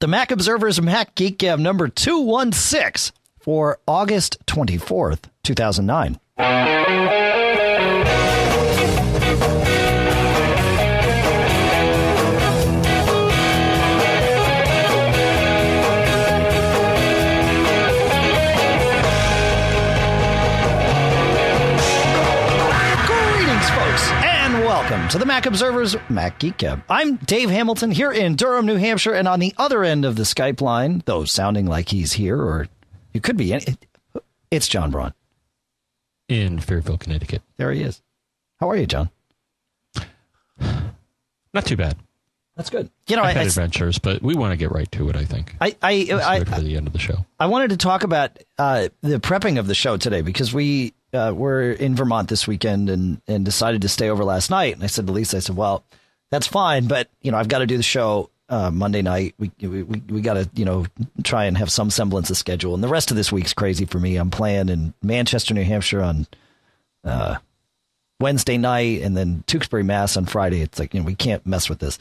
The Mac Observer's Mac Geek Gab number 216 for August 24th, 2009. Welcome to the Mac Observer's Mac Geek Gab. I'm Dave Hamilton here in Durham, New Hampshire, and on the other end of the Skype line, though sounding like he's here, or it could be, any- it's John Braun. in Fairfield, Connecticut. There he is. How are you, John? Not too bad. That's good. You know, I've I, had I, adventures, but we want to get right to it. I think. I, I, I, for the end of the show. I wanted to talk about uh, the prepping of the show today because we uh, were in Vermont this weekend and, and decided to stay over last night. And I said to Lisa, I said, well, that's fine, but you know, I've got to do the show uh, Monday night. We we we, we got to you know try and have some semblance of schedule. And the rest of this week's crazy for me. I'm playing in Manchester, New Hampshire on uh, Wednesday night, and then Tewksbury Mass on Friday. It's like you know we can't mess with this.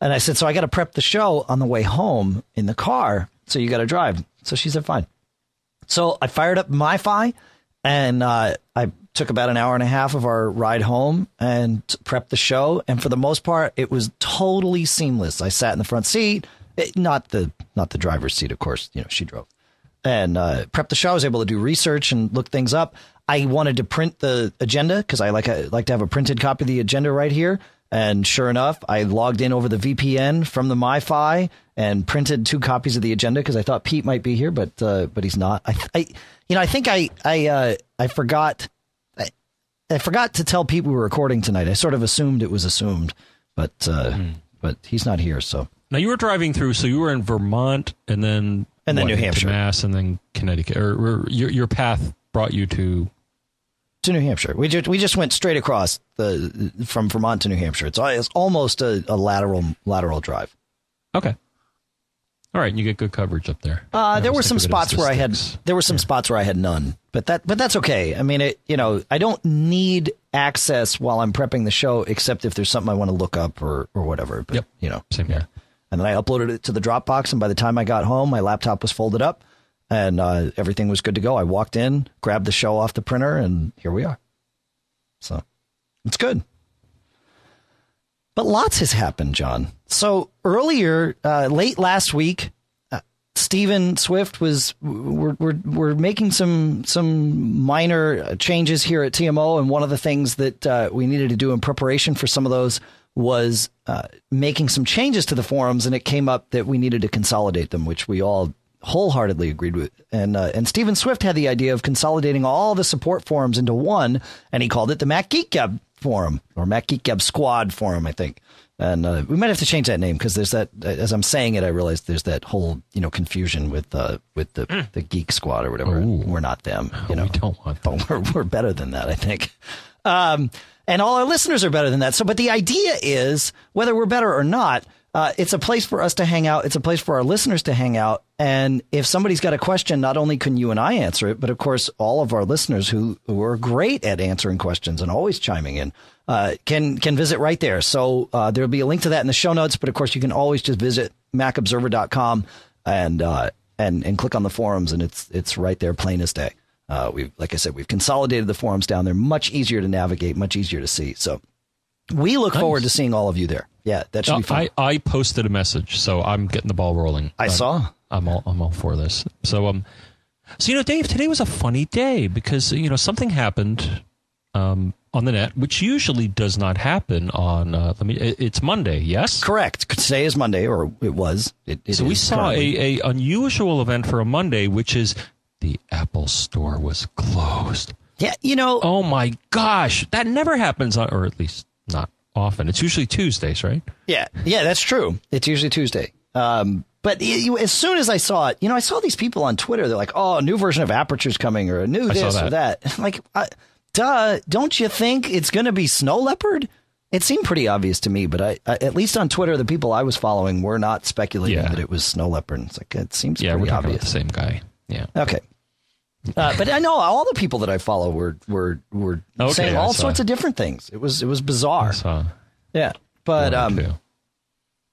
And I said, so I got to prep the show on the way home in the car. So you got to drive. So she said, fine. So I fired up MiFi and uh, I took about an hour and a half of our ride home and prepped the show. And for the most part, it was totally seamless. I sat in the front seat, it, not the not the driver's seat, of course. You know, she drove and uh, prepped the show. I was able to do research and look things up. I wanted to print the agenda because I like I like to have a printed copy of the agenda right here. And sure enough, I logged in over the VPN from the MiFi and printed two copies of the agenda because I thought Pete might be here, but uh, but he's not. I, I you know I think I I uh, I forgot I, I forgot to tell Pete we were recording tonight. I sort of assumed it was assumed, but uh, but he's not here, so Now you were driving through, so you were in Vermont, and then And then what, New Hampshire. Mass, and then Connecticut. Or, or your your path brought you to. To New Hampshire. We just we just went straight across the from Vermont to New Hampshire. It's, it's almost a, a lateral lateral drive. Okay. All right, and you get good coverage up there. Uh, there were some think of it as spots where I had there were some spots where I had none, but that but that's okay. I mean, it you know I don't need access while I'm prepping the show, except if there's something I want to look up or or whatever. But Yep. you know, Same here. and then I uploaded it to the Dropbox, and by the time I got home, my laptop was folded up, and uh, everything was good to go. I walked in, grabbed the show off the printer, and here we are. So it's good. But lots has happened, John. So earlier, uh, late last week, uh, Stephen Swift was we're, we're we're making some some minor changes here at TMO, and one of the things that uh, we needed to do in preparation for some of those was uh, making some changes to the forums, and it came up that we needed to consolidate them, which we all wholeheartedly agreed with. And uh, and Stephen Swift had the idea of consolidating all the support forums into one, and he called it the Mac Geek Gab forum or Mac Geek Gab Squad forum, I think. And uh, we might have to change that name because there's that. As I'm saying it, I realize there's that whole you know confusion with uh, with the the Geek Squad or whatever. Ooh. We're not them, you know. we don't want them. But we're we're better than that, I think. Um, and all our listeners are better than that. So, but the idea is whether we're better or not, uh, it's a place for us to hang out. It's a place for our listeners to hang out. And if somebody's got a question, not only can you and I answer it, but of course, all of our listeners who, who are great at answering questions and always chiming in, uh, can, can visit right there. So, uh, there'll be a link to that in the show notes, but of course, you can always just visit macobserver.com and, uh, and, and click on the forums and it's, it's right there, plain as day. Uh, we've, like I said, we've consolidated the forums down there, much easier to navigate, much easier to see. So we look forward to seeing all of you there. Yeah, that should No, be fun. I, I posted a message, so I'm getting the ball rolling. I I'm- saw. I'm all I'm all for this. So um, so you know, Dave, today was a funny day because you know something happened um on the net, which usually does not happen on. Uh, let me. It's Monday, yes. Correct. Today is Monday, or it was. It, it So we saw a, a unusual event for a Monday, which is the Apple Store was closed. Yeah, you know, Oh my gosh, that never happens on, or at least not often. It's usually Tuesdays, right? yeah, yeah, that's true. It's usually Tuesday. Um, but as soon as I saw it, you know, I saw these people on Twitter. They're like, "Oh, a new version of Aperture's coming, or a new I this or that." I'm like, I, duh! Don't you think it's going to be Snow Leopard? It seemed pretty obvious to me, but I, I, at least on Twitter, the people I was following were not speculating Yeah. that it was Snow Leopard. It's like it seems Yeah, we're talking obvious. about the same guy. Yeah. Okay. Uh, but I know all the people that I follow were were were Okay, saying all sorts of different things. It was it was bizarre. Yeah, but um.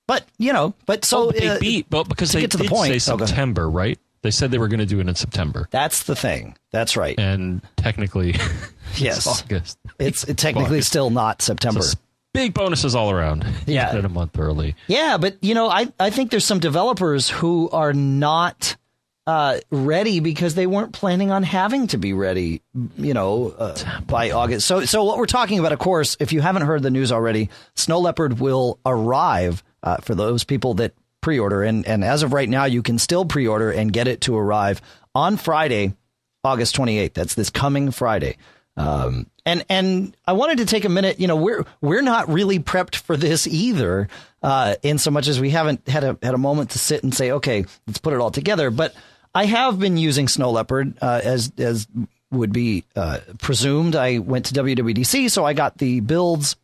But you know, but so oh, they uh, beat, but because they get to the did point-. September, right? They said they were going to do it in September, that's the thing. That's right. and technically, Yes. it's August. It's technically August. still not September. So big bonuses all around. Yeah. A month early. Yeah, but you know, I I think there's some developers who are not uh, ready because they weren't planning on having to be ready, you know, uh, by August. So so what we're talking about, of course, if you haven't heard the news already, Snow Leopard will arrive uh, for those people that pre-order, and and as of right now, you can still pre-order and get it to arrive on Friday, August 28th. That's this coming Friday. Um, and and I wanted to take a minute. You know, we're we're not really prepped for this either, uh, in so much as we haven't had a had a moment to sit and say, okay, let's put it all together. But I have been using Snow Leopard uh, as as would be uh, presumed. I went to WWDC, so I got the builds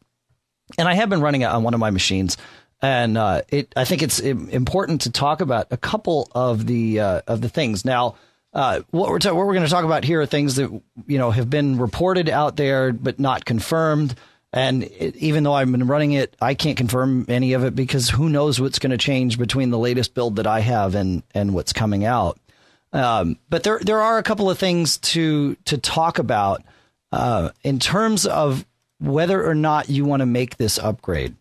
and I have been running it on one of my machines. And uh, it, I think it's important to talk about a couple of the uh, of the things. Now, uh, what we're ta- what we're going to talk about here are things that you know have been reported out there but not confirmed. And it, even though I've been running it, I can't confirm any of it because who knows what's going to change between the latest build that I have and and what's coming out. Um, but there there are a couple of things to to talk about uh, in terms of whether or not you want to make this upgrade.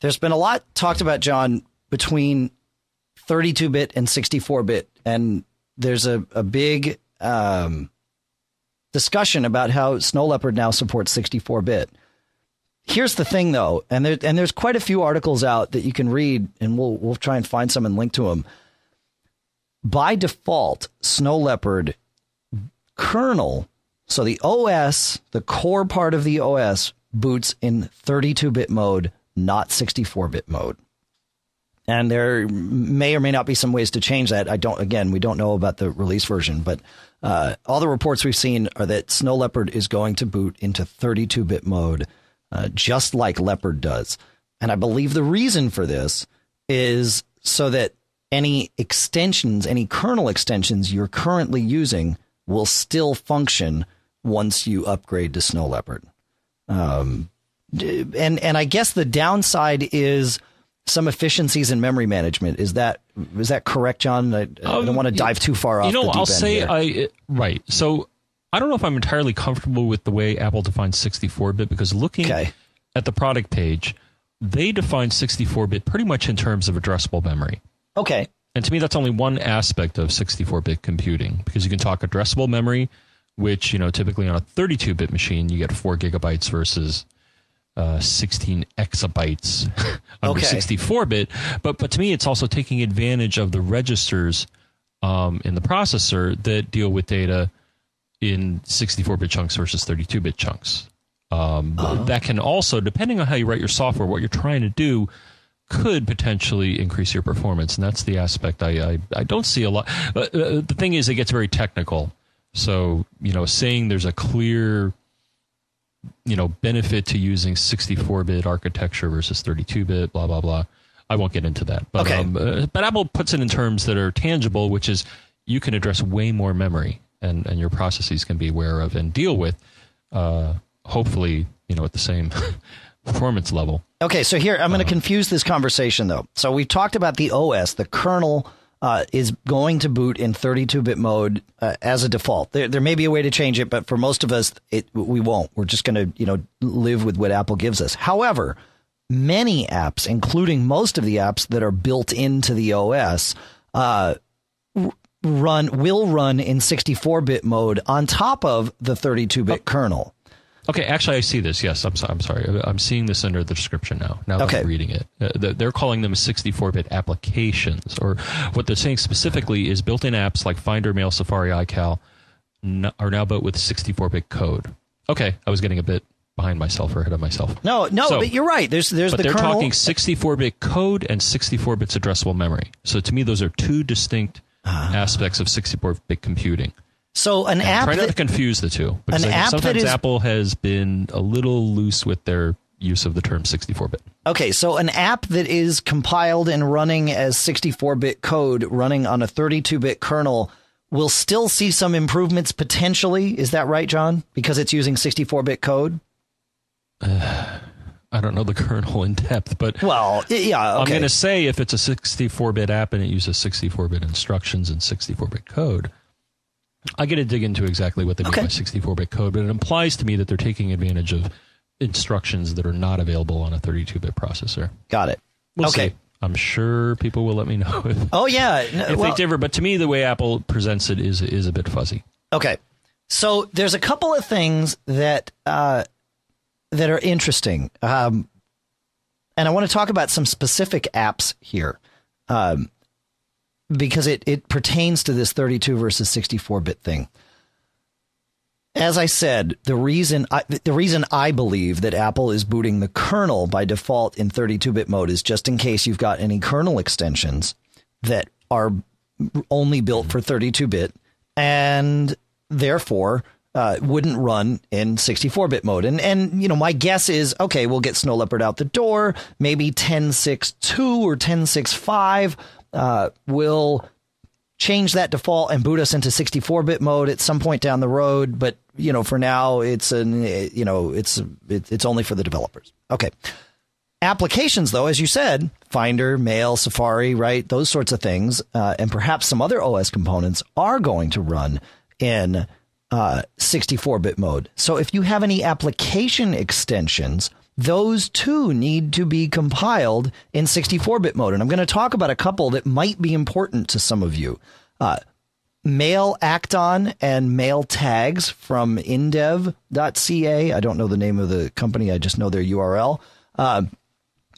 There's been a lot talked about John between 32 bit and 64 bit, and there's a a big um, discussion about how Snow Leopard now supports 64 bit. Here's the thing, though, and there and there's quite a few articles out that you can read, and we'll we'll try and find some and link to them by default, Snow Leopard kernel, so the OS, the core part of the OS, boots in 32 bit mode, not 64 bit mode. And there may or may not be some ways to change that. I don't, again, we don't know about the release version, but uh, all the reports we've seen are that Snow Leopard is going to boot into 32 bit mode, uh, just like Leopard does. And I believe the reason for this is so that any extensions, any kernel extensions you're currently using will still function once you upgrade to Snow Leopard. Um, and and I guess the downside is some efficiencies in memory management. Is that is that correct, John? I, I don't Um, want to dive too far off. You know, I'll say here. I right. So I don't know if I'm entirely comfortable with the way Apple defines 64-bit because looking Okay. at the product page, they define 64-bit pretty much in terms of addressable memory. Okay. And to me, that's only one aspect of 64-bit computing because you can talk addressable memory, which you know typically on a 32-bit machine you get four gigabytes versus uh, 16 exabytes under Okay. 64-bit. But but to me, it's also taking advantage of the registers um, in the processor that deal with data in 64-bit chunks versus 32-bit chunks. Um, That can also, depending on how you write your software, what you're trying to do could potentially increase your performance, and that's the aspect I I, I don't see a lot. Uh, the thing is, it gets very technical. So you know, saying there's a clear you know benefit to using 64-bit architecture versus 32-bit, blah blah blah. I won't get into that, but Okay. um, uh, but Apple puts it in terms that are tangible, which is you can address way more memory, and and your processes can be aware of and deal with. Uh, hopefully, you know, at the same performance level. Okay, so here I'm Uh-huh. going to confuse this conversation though. So we've talked about the OS, the kernel uh, is going to boot in 32-bit mode uh, as a default. There, there may be a way to change it, but for most of us, it we won't. We're just going to you know live with what Apple gives us. However, many apps, including most of the apps that are built into the OS, uh, run will run in 64-bit mode on top of the 32-bit kernel. Okay, actually, I see this. Yes, I'm, so, I'm sorry. I'm seeing this under the description now. Now that Okay. I'm reading it, uh, they're calling them 64-bit applications, or what they're saying specifically is built-in apps like Finder, Mail, Safari, iCal n- are now built with 64-bit code. Okay, I was getting a bit behind myself or ahead of myself. No, no, So- but you're right. There's there's But the they're kernel. talking 64-bit code and 64 bits addressable memory. So to me, those are two distinct Ah. aspects of 64-bit computing. So an app Try not to confuse the two because An app that sometimes is- Apple has been a little loose with their use of the term 64-bit. Okay, so an app that is compiled and running as 64-bit code running on a 32-bit kernel will still see some improvements potentially. Is that right, John? Because it's using 64-bit code? I don't know the kernel in depth, but well, yeah, okay. I'm going to say if it's a 64-bit app and it uses 64-bit instructions and 64-bit code, I get to dig into exactly what they mean Okay. by 64-bit code, but it implies to me that they're taking advantage of instructions that are not available on a 32-bit processor. Got it. We'll okay. see. I'm sure people will let me know if, Oh yeah. n- if well, they differ, but to me, the way Apple presents it is is a bit fuzzy. Okay. So there's a couple of things that uh, that are interesting, um, and I want to talk about some specific apps here, um, because it it pertains to this 32 versus 64 bit thing. As I said, the reason I, the reason I believe that Apple is booting the kernel by default in 32 bit mode is just in case you've got any kernel extensions that are only built for 32 bit and therefore uh, wouldn't run in 64 bit mode. And, and, you know, my guess is okay, we'll get Snow Leopard out the door. Maybe 10.6.2 or 10.6.5 uh, will change that default and boot us into 64 bit mode at some point down the road. But, you know, for now, it's an, you know, it's, it's only for the developers. Okay applications though as you said finder mail safari right those sorts of things uh, and perhaps some other os components are going to run in uh, 64-bit mode so if you have any application extensions those too need to be compiled in 64-bit mode and i'm going to talk about a couple that might be important to some of you uh, Mail Act-On and MailTags from indev.ca i don't know the name of the company i just know their url uh,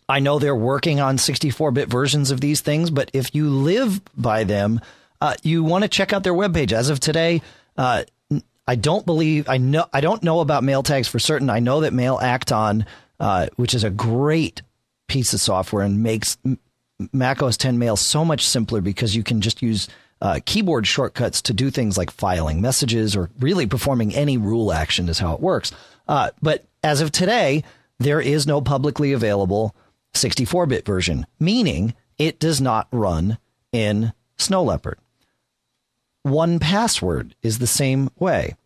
I know they're working on 64-bit versions of these things, but if you live by them, uh, you want to check out their webpage. As of today, uh, I don't believe I know I don't know about MailTags for certain. I know that Mail Act-On, uh, which is a great piece of software and makes Mac OS 10 Mail so much simpler because you can just use uh, keyboard shortcuts to do things like filing messages or really performing any rule action is how it works. Uh, but as of today, there is no publicly available 64 bit version, meaning it does not run in Snow Leopard. 1Password is the same way.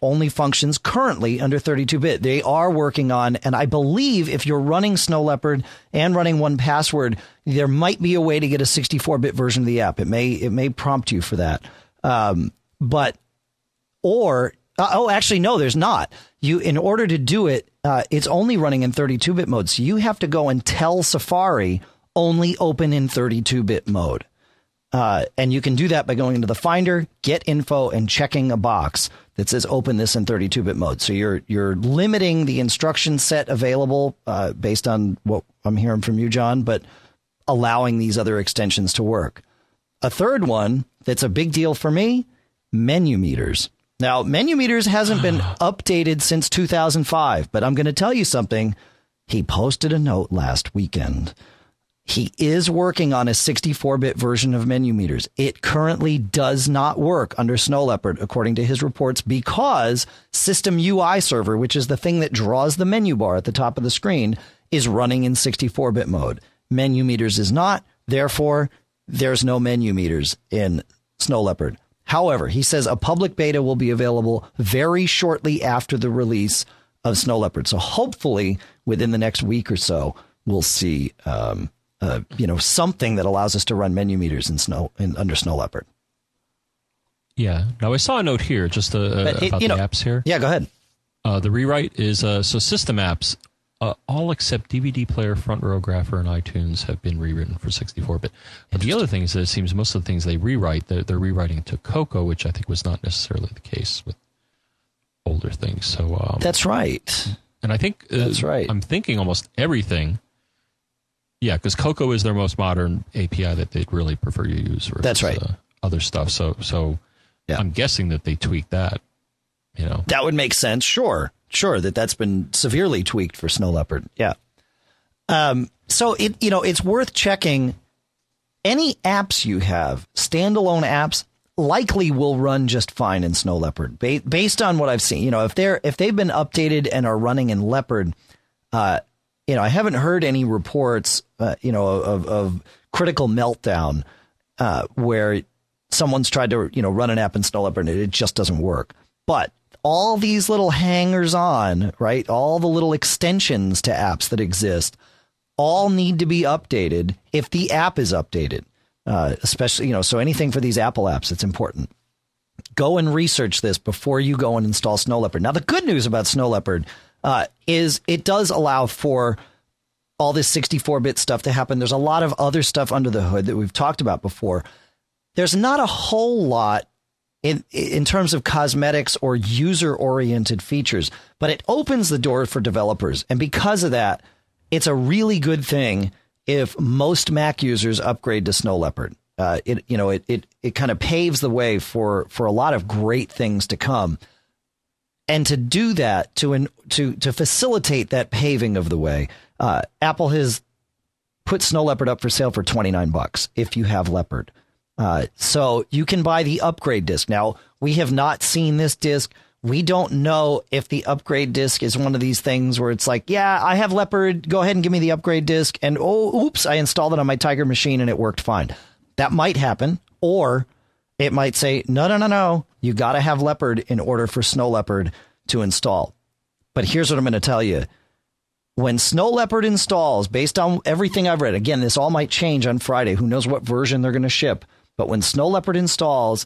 Only functions currently under 32 bit. They are working on, and I believe if you're running Snow Leopard and running 1Password, there might be a way to get a 64 bit version of the app. It may, it may prompt you for that. Um, but, or, uh, oh, actually, no, there's not. You, in order to do it, uh, it's only running in 32 bit mode. So you have to go and tell Safari only open in 32 bit mode. Uh, and you can do that by going into the Finder, get info, and checking a box that says open this in 32-bit mode. So you're you're limiting the instruction set available uh, based on what I'm hearing from you, John, but allowing these other extensions to work. A third one that's a big deal for me: MenuMeters. Now, MenuMeters hasn't been updated since 2005, but I'm going to tell you something. He posted a note last weekend he is working on a 64 bit version of MenuMeters. It currently does not work under Snow Leopard, according to his reports, because SystemUIServer, which is the thing that draws the menu bar at the top of the screen, is running in 64 bit mode. MenuMeters is not. Therefore, there's no MenuMeters in Snow Leopard. However, he says a public beta will be available very shortly after the release of Snow Leopard. So hopefully, within the next week or so, we'll see. Um, uh, you know, something that allows us to run MenuMeters in snow in, under Snow Leopard. Yeah. Now I saw a note here just uh, But about the know- apps here. Yeah, go ahead. Uh, the rewrite is uh, so system apps, uh, all except DVD player, Front Row Grapher, and iTunes have been rewritten for 64-bit. But the other thing is that it seems most of the things they rewrite, they're, they're rewriting to Cocoa, which I think was not necessarily the case with older things. So um, That's right. and I think uh, That's right. I'm thinking almost everything. Yeah, because Cocoa is their most modern API that they'd really prefer you use. Versus, That's right. Uh, other stuff. So so Yeah. I'm guessing that they tweaked that. You know. That would make sense. Sure, sure that that's been severely tweaked for Snow Leopard. Yeah. Um. So it you know it's worth checking. Any apps you have, standalone apps, likely will run just fine in Snow Leopard, ba- based on what I've seen. You know, if they're if they've been updated and are running in Leopard, uh, you know, I haven't heard any reports, uh, you know, of, of critical meltdown uh, where someone's tried to, you know, run an app in Snow Leopard and it just doesn't work. But all these little hangers on, right? All the little extensions to apps that exist all need to be updated if the app is updated. Uh, especially, you know, so anything for these Apple apps, it's important. Go and research this before you go and install Snow Leopard. Now, the good news about Snow Leopard uh, is it does allow for all this 64 bit stuff to happen. There's a lot of other stuff under the hood that we've talked about before. There's not a whole lot in in terms of cosmetics or user oriented features, but it opens the door for developers. And because of that, it's a really good thing if most Mac users upgrade to Snow Leopard. Uh, it you know it it it kind of paves the way for for a lot of great things to come. And to do that, to to to facilitate that paving of the way, uh, Apple has put Snow Leopard up for sale for twenty nine bucks if you have Leopard. Uh, so you can buy the upgrade disc. Now we have not seen this disc. We don't know if the upgrade disc is one of these things where it's like, yeah, I have Leopard. Go ahead and give me the upgrade disc. And oh, oops, I installed it on my Tiger machine and it worked fine. That might happen. Or it might say, no, no, no, no. You got to have Leopard in order for Snow Leopard to install. But here's what I'm going to tell you. When Snow Leopard installs, based on everything I've read, again, this all might change on Friday. Who knows what version they're going to ship? But when Snow Leopard installs,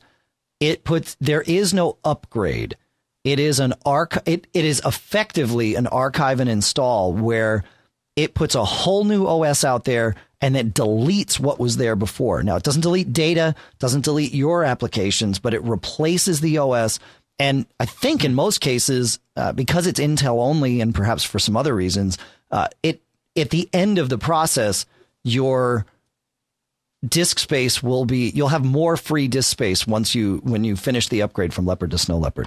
it puts there is no upgrade. It is an arch it, it is effectively an archive and install where it puts a whole new OS out there and then deletes what was there before. Now it doesn't delete data, doesn't delete your applications, but it replaces the OS. And I think in most cases, uh, because it's Intel only, and perhaps for some other reasons, uh, it at the end of the process, your disk space will be you'll have more free disk space once you when you finish the upgrade from leopard to snow leopard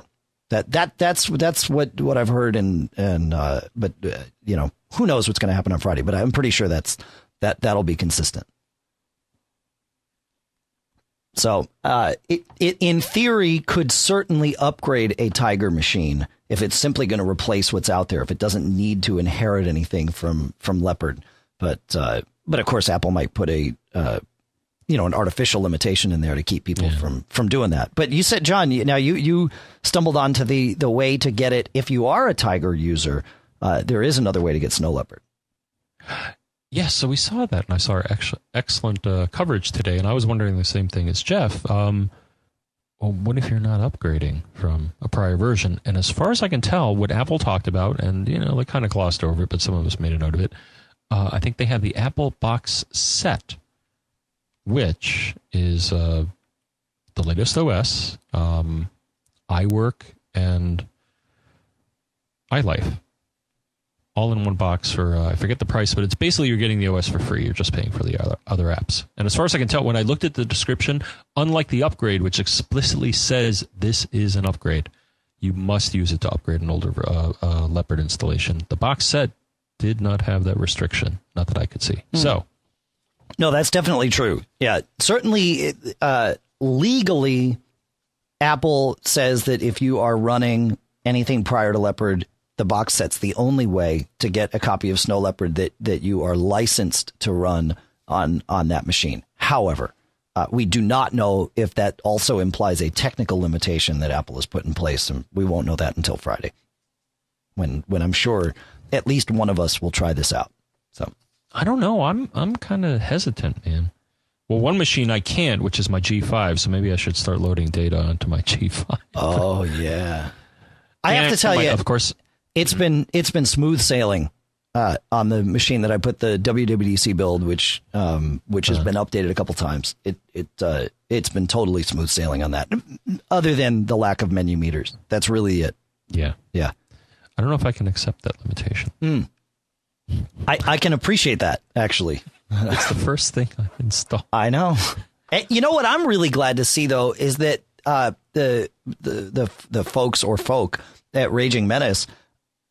that that that's that's what what i've heard and and uh, but uh, you know who knows what's going to happen on friday but i'm pretty sure that's that that'll be consistent so uh, it, it in theory could certainly upgrade a tiger machine if it's simply going to replace what's out there if it doesn't need to inherit anything from from leopard but uh, but of course apple might put a uh, you know an artificial limitation in there to keep people yeah. from from doing that. But you said, John, you, now you you stumbled onto the the way to get it if you are a Tiger user. Uh, there is another way to get Snow Leopard. Yes, so we saw that, and I saw our ex- excellent uh, coverage today, and I was wondering the same thing as Jeff. Um, well, what if you're not upgrading from a prior version? And as far as I can tell, what Apple talked about, and you know, they kind of glossed over it, but some of us made a note of it. Uh, I think they have the Apple Box Set, which is uh, the latest OS, um, iWork, and iLife, all in one box for uh, I forget the price, but it's basically you're getting the OS for free. You're just paying for the other, other apps. And as far as I can tell, when I looked at the description, unlike the upgrade, which explicitly says this is an upgrade, you must use it to upgrade an older uh, uh, Leopard installation. The box set did not have that restriction, not that I could see. Mm. So no, that's definitely true. Yeah, certainly uh, legally, Apple says that if you are running anything prior to Leopard, the box set's the only way to get a copy of Snow Leopard that that you are licensed to run on on that machine. However, uh, we do not know if that also implies a technical limitation that Apple has put in place, and we won't know that until Friday, when when I'm sure at least one of us will try this out. So I don't know. I'm I'm kind of hesitant, man. Well, one machine I can't, which is my G5, so maybe I should start loading data onto my G5. Oh yeah. I have to tell my, you, of course, it's been it's been smooth sailing uh, on the machine that I put the WWDC build, which um, which has uh, been updated a couple times. It it uh, it's been totally smooth sailing on that. Other than the lack of MenuMeters, that's really it. Yeah, yeah. I don't know if I can accept that limitation. Mm. I, I can appreciate that actually. it's the first thing I install. I know. And you know what I'm really glad to see though is that uh, the, the the the folks or folk at Raging Menace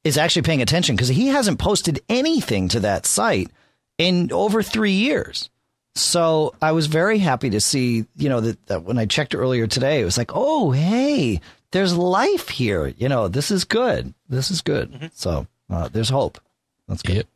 is actually paying attention because he hasn't posted anything to that site in over three years. So I was very happy to see, you know, that, that when I checked earlier today, it was like, oh, hey, there's life here. You know, this is good. This is good. Mm-hmm. So uh, there's hope. That's good. Yep.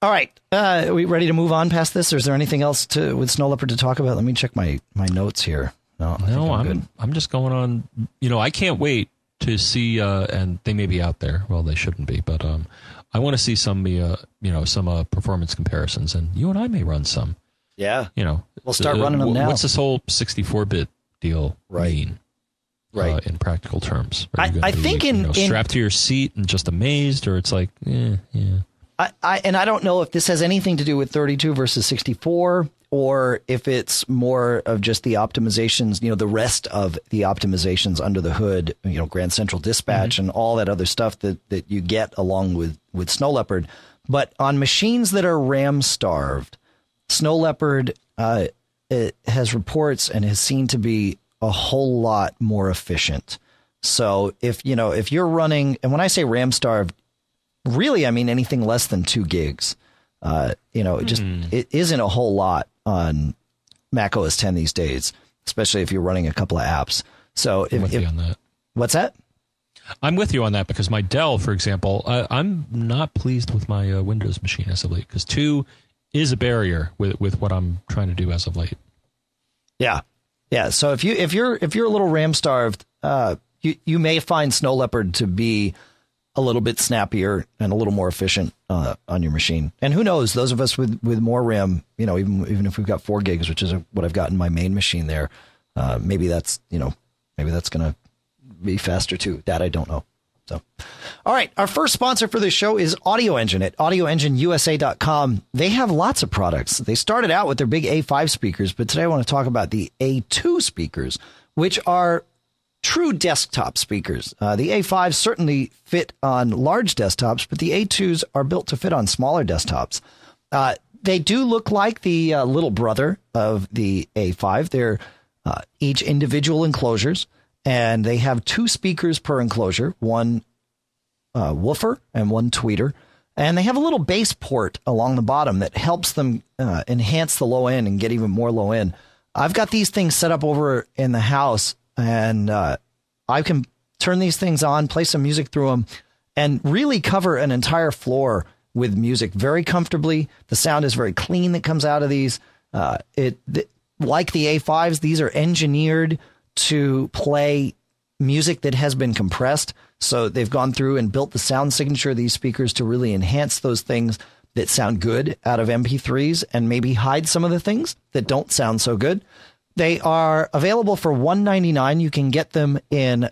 All right. Uh, are we ready to move on past this, or is there anything else to with Snow Leopard to talk about? Let me check my my notes here. No, I no, I'm, I'm. I'm just going on. You know, I can't wait to see, uh, and they may be out there. Well, they shouldn't be, but um, I want to see some, uh, you know, some uh, performance comparisons, and you and I may run some. Yeah. You know, We'll start Uh, running them now. What's this whole 64-bit deal Right. mean? Right. Uh, in practical terms, Are I- you I be, think you in- know, in- strapped to your seat and just amazed, or it's like, yeah, yeah. I, I and I don't know if this has anything to do with 32 versus 64 or if it's more of just the optimizations, you know, the rest of the optimizations under the hood, you know, Grand Central Dispatch and all that other stuff that that you get along with with Snow Leopard. But on machines that are RAM starved, Snow Leopard uh, it has reports and has seen to be a whole lot more efficient. So if you know if you're running, and when I say RAM starved, really I mean anything less than two gigs. Uh, you know, it just it isn't a whole lot on Mac OS 10 these days, especially if you're running a couple of apps. So I'm if, with if you on that. what's that? I'm with you on that because my Dell, for example, I, I'm not pleased with my uh, Windows machine as of late because two is a barrier with with what I'm trying to do as of late. Yeah. Yeah. So if you if you're if you're a little RAM starved, uh, you you may find Snow Leopard to be a little bit snappier and a little more efficient uh, on your machine. And who knows? Those of us with with more RAM, you know, even even if we've got four gigs, which is what I've got in my main machine there, uh, maybe that's you know maybe that's gonna be faster too. That I don't know. So, all right. Our first sponsor for this show is Audioengine at audioengineusa.com. They have lots of products. They started out with their big A5 speakers, but today I want to talk about the A2 speakers, which are true desktop speakers. Uh, the A5s certainly fit on large desktops, but the A2s are built to fit on smaller desktops. Uh, they do look like the uh, little brother of the A5. They're uh, each individual enclosures, and they have two speakers per enclosure, one uh, woofer and one tweeter. And they have a little bass port along the bottom that helps them uh, enhance the low end and get even more low end. I've got these things set up over in the house, and uh, I can turn these things on, play some music through them, and really cover an entire floor with music very comfortably. The sound is very clean that comes out of these. Uh, it th- like the A5s, these are engineered to play music that has been compressed. So they've gone through and built the sound signature of these speakers to really enhance those things that sound good out of MP3s and maybe hide some of the things that don't sound so good. They are available for 199. You can get them in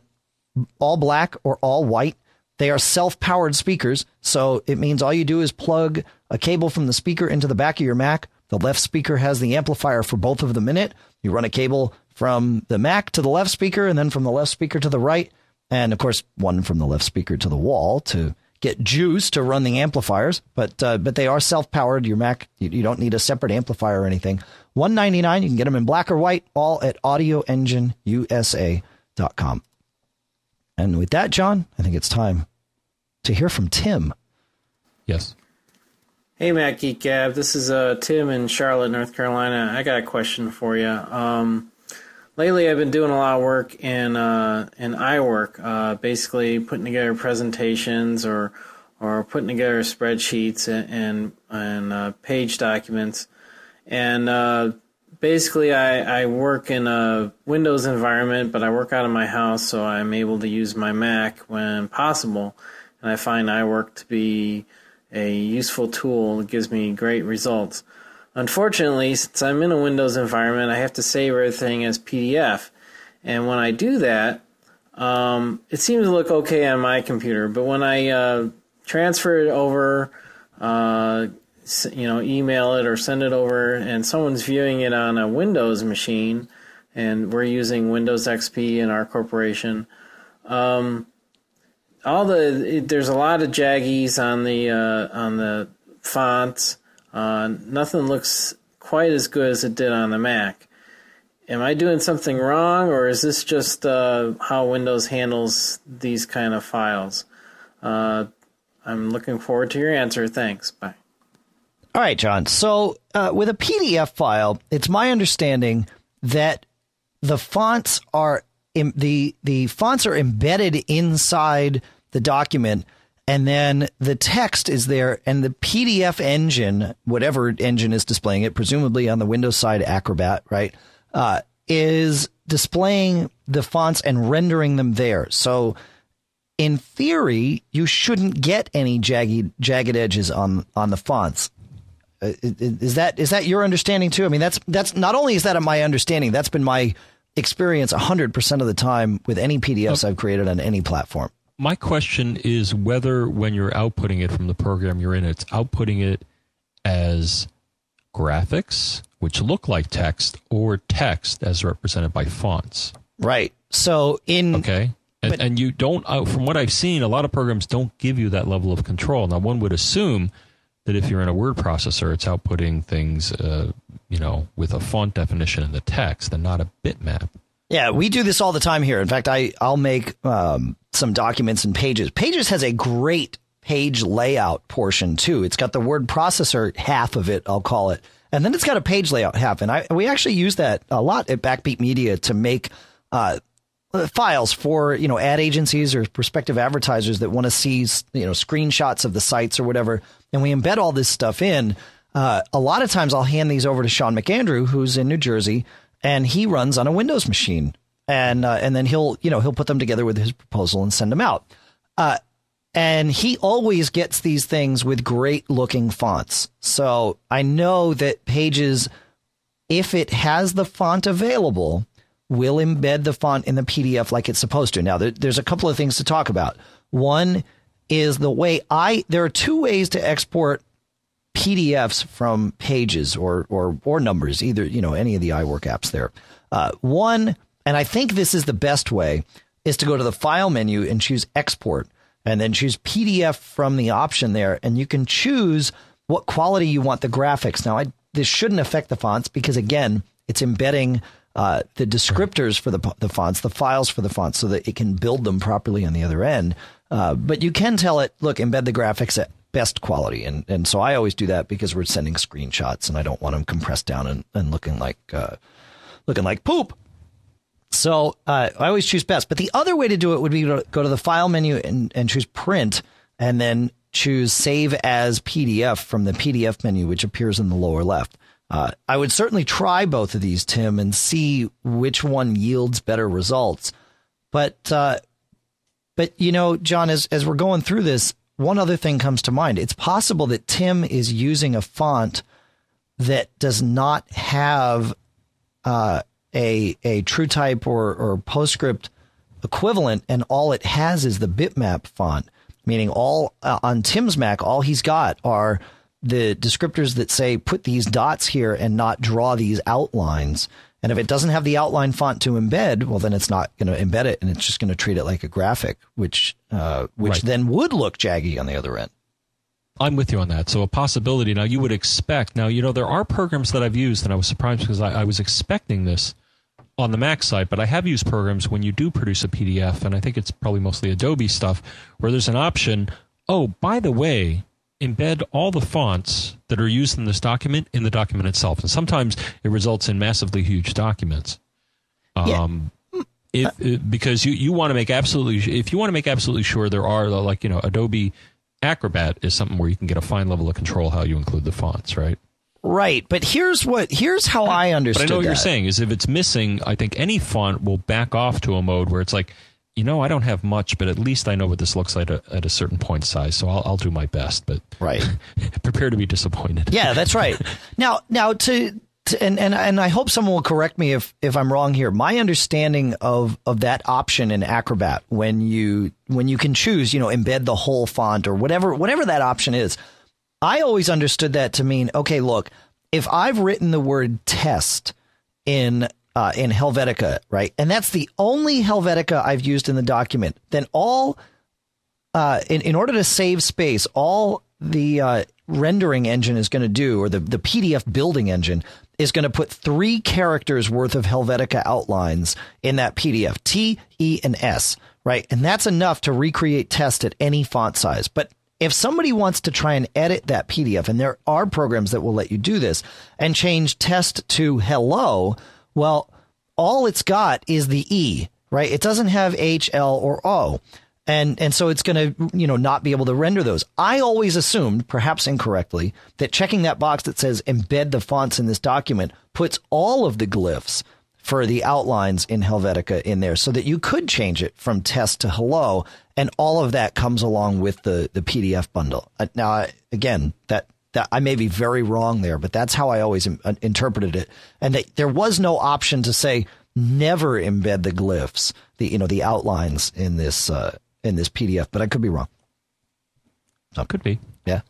all black or all white. They are self powered speakers. So it means all you do is plug a cable from the speaker into the back of your Mac. The left speaker has the amplifier for both of them in it. You run a cable from the Mac to the left speaker and then from the left speaker to the right. And of course, one from the left speaker to the wall to get juice to run the amplifiers. But, uh, but they are self powered. Your Mac, you, you don't need a separate amplifier or anything. 199 You can get them in black or white, all at audioengineusa.com. And with that, John, I think it's time to hear from Tim. Yes. Hey, Mac Geek Gab. This is uh, Tim in Charlotte, North Carolina. I got a question for you. Um, lately, I've been doing a lot of work in uh, in iWork, uh, basically putting together presentations or or putting together spreadsheets and and, and uh, page documents. And uh, basically, I, I work in a Windows environment, but I work out of my house, so I'm able to use my Mac when possible. And I find iWork to be a useful tool that gives me great results. Unfortunately, since I'm in a Windows environment, I have to save everything as PDF. And when I do that, um, it seems to look okay on my computer. But when I uh, transfer it over, uh, you know, email it or send it over, and someone's viewing it on a Windows machine, and we're using Windows XP in our corporation, um, all the it, there's a lot of jaggies on the uh, on the fonts. Uh, nothing looks quite as good as it did on the Mac. Am I doing something wrong, or is this just uh, how Windows handles these kind of files? Uh, I'm looking forward to your answer. Thanks. Bye. All right, John. So uh, with a PDF file, it's my understanding that the fonts are im- the the fonts are embedded inside the document, and then the text is there, and the PDF engine, whatever engine is displaying it, presumably on the Windows side, Acrobat, right? Uh, is displaying the fonts and rendering them there. So in theory, you shouldn't get any jagged jagged edges on on the fonts. Uh, is that is that your understanding too? I mean, that's that's not only is that my understanding, that's been my experience 100% of the time with any PDFs I've created on any platform. My question is whether when you're outputting it from the program you're in, it's outputting it as graphics, which look like text, or text as represented by fonts. Right. So in okay, and, but, and you don't. Uh, from what I've seen, a lot of programs don't give you that level of control. Now, one would assume that if you're in a word processor, it's outputting things, uh, you know, with a font definition in the text and not a bitmap. Yeah, we do this all the time here. In fact, I I'll make um, some documents and Pages. Pages has a great page layout portion too. It's got the word processor half of it, I'll call it, and then it's got a page layout half. And I we actually use that a lot at Backbeat Media to make uh, files for you know ad agencies or prospective advertisers that want to see you know screenshots of the sites or whatever, and we embed all this stuff in. Uh, a lot of times, I'll hand these over to Sean McAndrew, who's in New Jersey, and he runs on a Windows machine, and uh, and then he'll you know he'll put them together with his proposal and send them out. Uh, and he always gets these things with great looking fonts. So I know that Pages, if it has the font available, will embed the font in the PDF like it's supposed to. Now, there, there's a couple of things to talk about. One is the way I, there are two ways to export PDFs from pages or, or, or numbers, either, you know, any of the iWork apps there. Uh, one, and I think this is the best way, is to go to the file menu and choose export and then choose PDF from the option there. And you can choose what quality you want the graphics. Now, I, this shouldn't affect the fonts because, again, it's embedding uh, the descriptors for the, the fonts, the files for the fonts, so that it can build them properly on the other end. Uh, but you can tell it, look, embed the graphics at best quality. And, and so I always do that because we're sending screenshots and I don't want them compressed down and, and looking like, uh, looking like poop. So uh, I always choose best. But the other way to do it would be to go to the file menu and, and choose print and then choose save as PDF from the PDF menu, which appears in the lower left. Uh, I would certainly try both of these, Tim, and see which one yields better results. But, uh, but you know, John, as as we're going through this, one other thing comes to mind. It's possible that Tim is using a font that does not have uh, a a TrueType or or PostScript equivalent, and all it has is the bitmap font. Meaning, all uh, on Tim's Mac, all he's got are the descriptors that say put these dots here and not draw these outlines. And if it doesn't have the outline font to embed, well, then it's not going to embed it, and it's just going to treat it like a graphic, which uh, which right. then would look jaggy on the other end. I'm with you on that. So a possibility. Now you would expect. Now you know there are programs that I've used, and I was surprised because I, I was expecting this on the Mac side, but I have used programs when you do produce a PDF, and I think it's probably mostly Adobe stuff, where there's an option. Oh, by the way, embed all the fonts that are used in this document in the document itself, and sometimes it results in massively huge documents. Um, yeah. If, because you, you want to make absolutely if you want to make absolutely sure there are like you know Adobe Acrobat is something where you can get a fine level of control how you include the fonts, right? Right, but here's what here's how I understand. But I know what that. you're saying is if it's missing, I think any font will back off to a mode where it's like, you know, I don't have much, but at least I know what this looks like at a, at a certain point size, so I'll, I'll do my best. But right, prepare to be disappointed. Yeah, that's right. now, now to, to and and and I hope someone will correct me if if I'm wrong here. My understanding of of that option in Acrobat when you when you can choose, you know, embed the whole font or whatever whatever that option is I always understood that to mean, okay, look, if I've written the word test in uh, in Helvetica, right, and that's the only Helvetica I've used in the document, then all uh, in in order to save space, all the uh, rendering engine is going to do, or the the PDF building engine is going to put three characters worth of Helvetica outlines in that PDF, T, E, and S, right, and that's enough to recreate test at any font size, but if somebody wants to try and edit that PDF, and there are programs that will let you do this, and change test to hello, well, all it's got is the E, right? It doesn't have H, L, or O. And, and so it's going to, you know, not be able to render those. I always assumed, perhaps incorrectly, that checking that box that says embed the fonts in this document puts all of the glyphs for the outlines in Helvetica in there so that you could change it from test to hello. And all of that comes along with the, the PDF bundle. Uh, now, again, that, that I may be very wrong there, but that's how I always uh, interpreted it. And that there was no option to say never embed the glyphs, the, you know, the outlines in this, uh, in this PDF, but I could be wrong. So, could be. Yeah.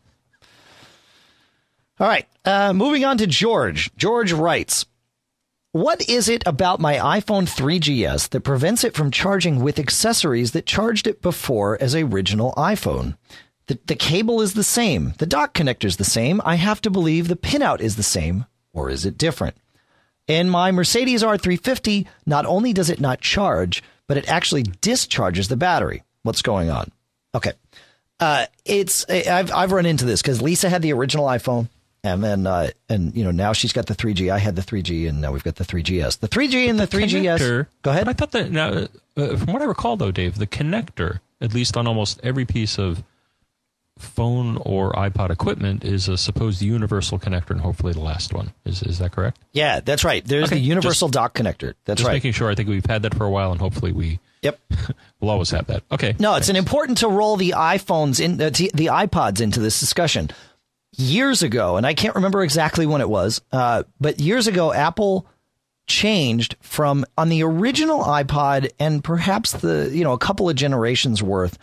All right. Uh, moving on to George. George writes, what is it about my iPhone 3GS that prevents it from charging with accessories that charged it before as a original iPhone? The, the cable is the same. The dock connector is the same. I have to believe the pinout is the same, or is it different? In my Mercedes R350, not only does it not charge, but it actually discharges the battery. What's going on? Okay. Uh, it's I've I've run into this because Lisa had the original iPhone, and then uh, and you know now she's got the 3G. I had the 3G, and now we've got the 3GS. The 3G and the, the 3GS. Connector, go ahead. I thought that now, uh, from what I recall, though, Dave, the connector, at least on almost every piece of phone or iPod equipment, is a supposed universal connector, and hopefully the last one is is that correct? Yeah, that's right. There's okay, the universal just, dock connector. That's right. just right. Making sure. I think we've had that for a while, and hopefully we. Yep. we'll always have that. Okay. No, it's an important to roll the iPhones in uh, the iPods into this discussion years ago, and I can't remember exactly when it was, uh, but years ago, Apple changed from on the original iPod and perhaps the you know a couple of generations worth.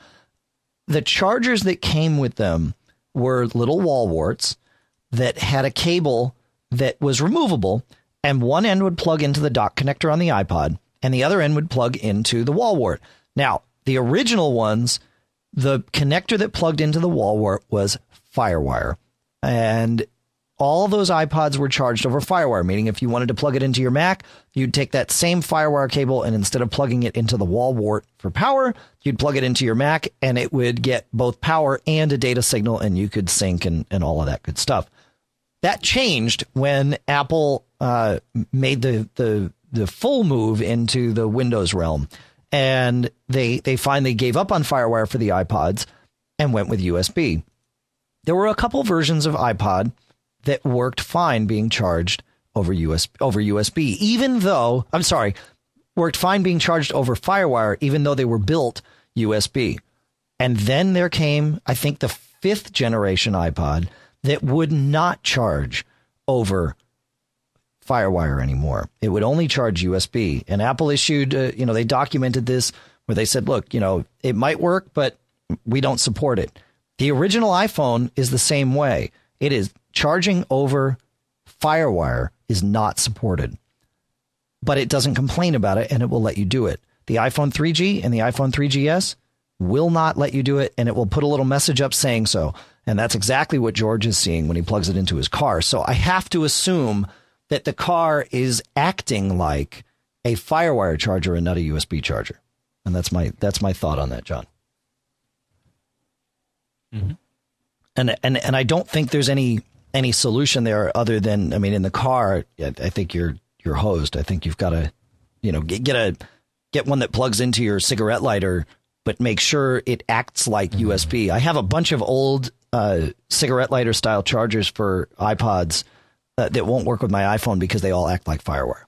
The chargers that came with them were little wall warts that had a cable that was removable, and one end would plug into the dock connector on the iPod, and the other end would plug into the wall wart. Now, the original ones, the connector that plugged into the wall wart was FireWire and all those iPods were charged over FireWire, meaning if you wanted to plug it into your Mac, you'd take that same FireWire cable and instead of plugging it into the wall wart for power, you'd plug it into your Mac and it would get both power and a data signal and you could sync and, and all of that good stuff. That changed when Apple uh, made the, the, the full move into the Windows realm. And they, they finally gave up on FireWire for the iPods and went with USB there were a couple versions of iPod that worked fine being charged over over USB, even though I'm sorry, worked fine being charged over FireWire, even though they were built USB. And then there came, I think, the fifth generation iPod that would not charge over FireWire anymore. It would only charge USB. And Apple issued, uh, you know, they documented this where they said, look, you know, it might work, but we don't support it. The original iPhone is the same way. It is charging over Firewire is not supported, but it doesn't complain about it and it will let you do it. The iPhone 3G and the iPhone 3GS will not let you do it and it will put a little message up saying so. And that's exactly what George is seeing when he plugs it into his car. So I have to assume that the car is acting like a Firewire charger and not a USB charger. And that's my that's my thought on that, John. Mm-hmm. And and and I don't think there's any any solution there other than I mean in the car I, I think you're you're hosed. I think you've got to you know get, get a get one that plugs into your cigarette lighter but make sure it acts like mm-hmm. USB. I have a bunch of old uh, cigarette lighter style chargers for iPods uh, that won't work with my iPhone because they all act like FireWire,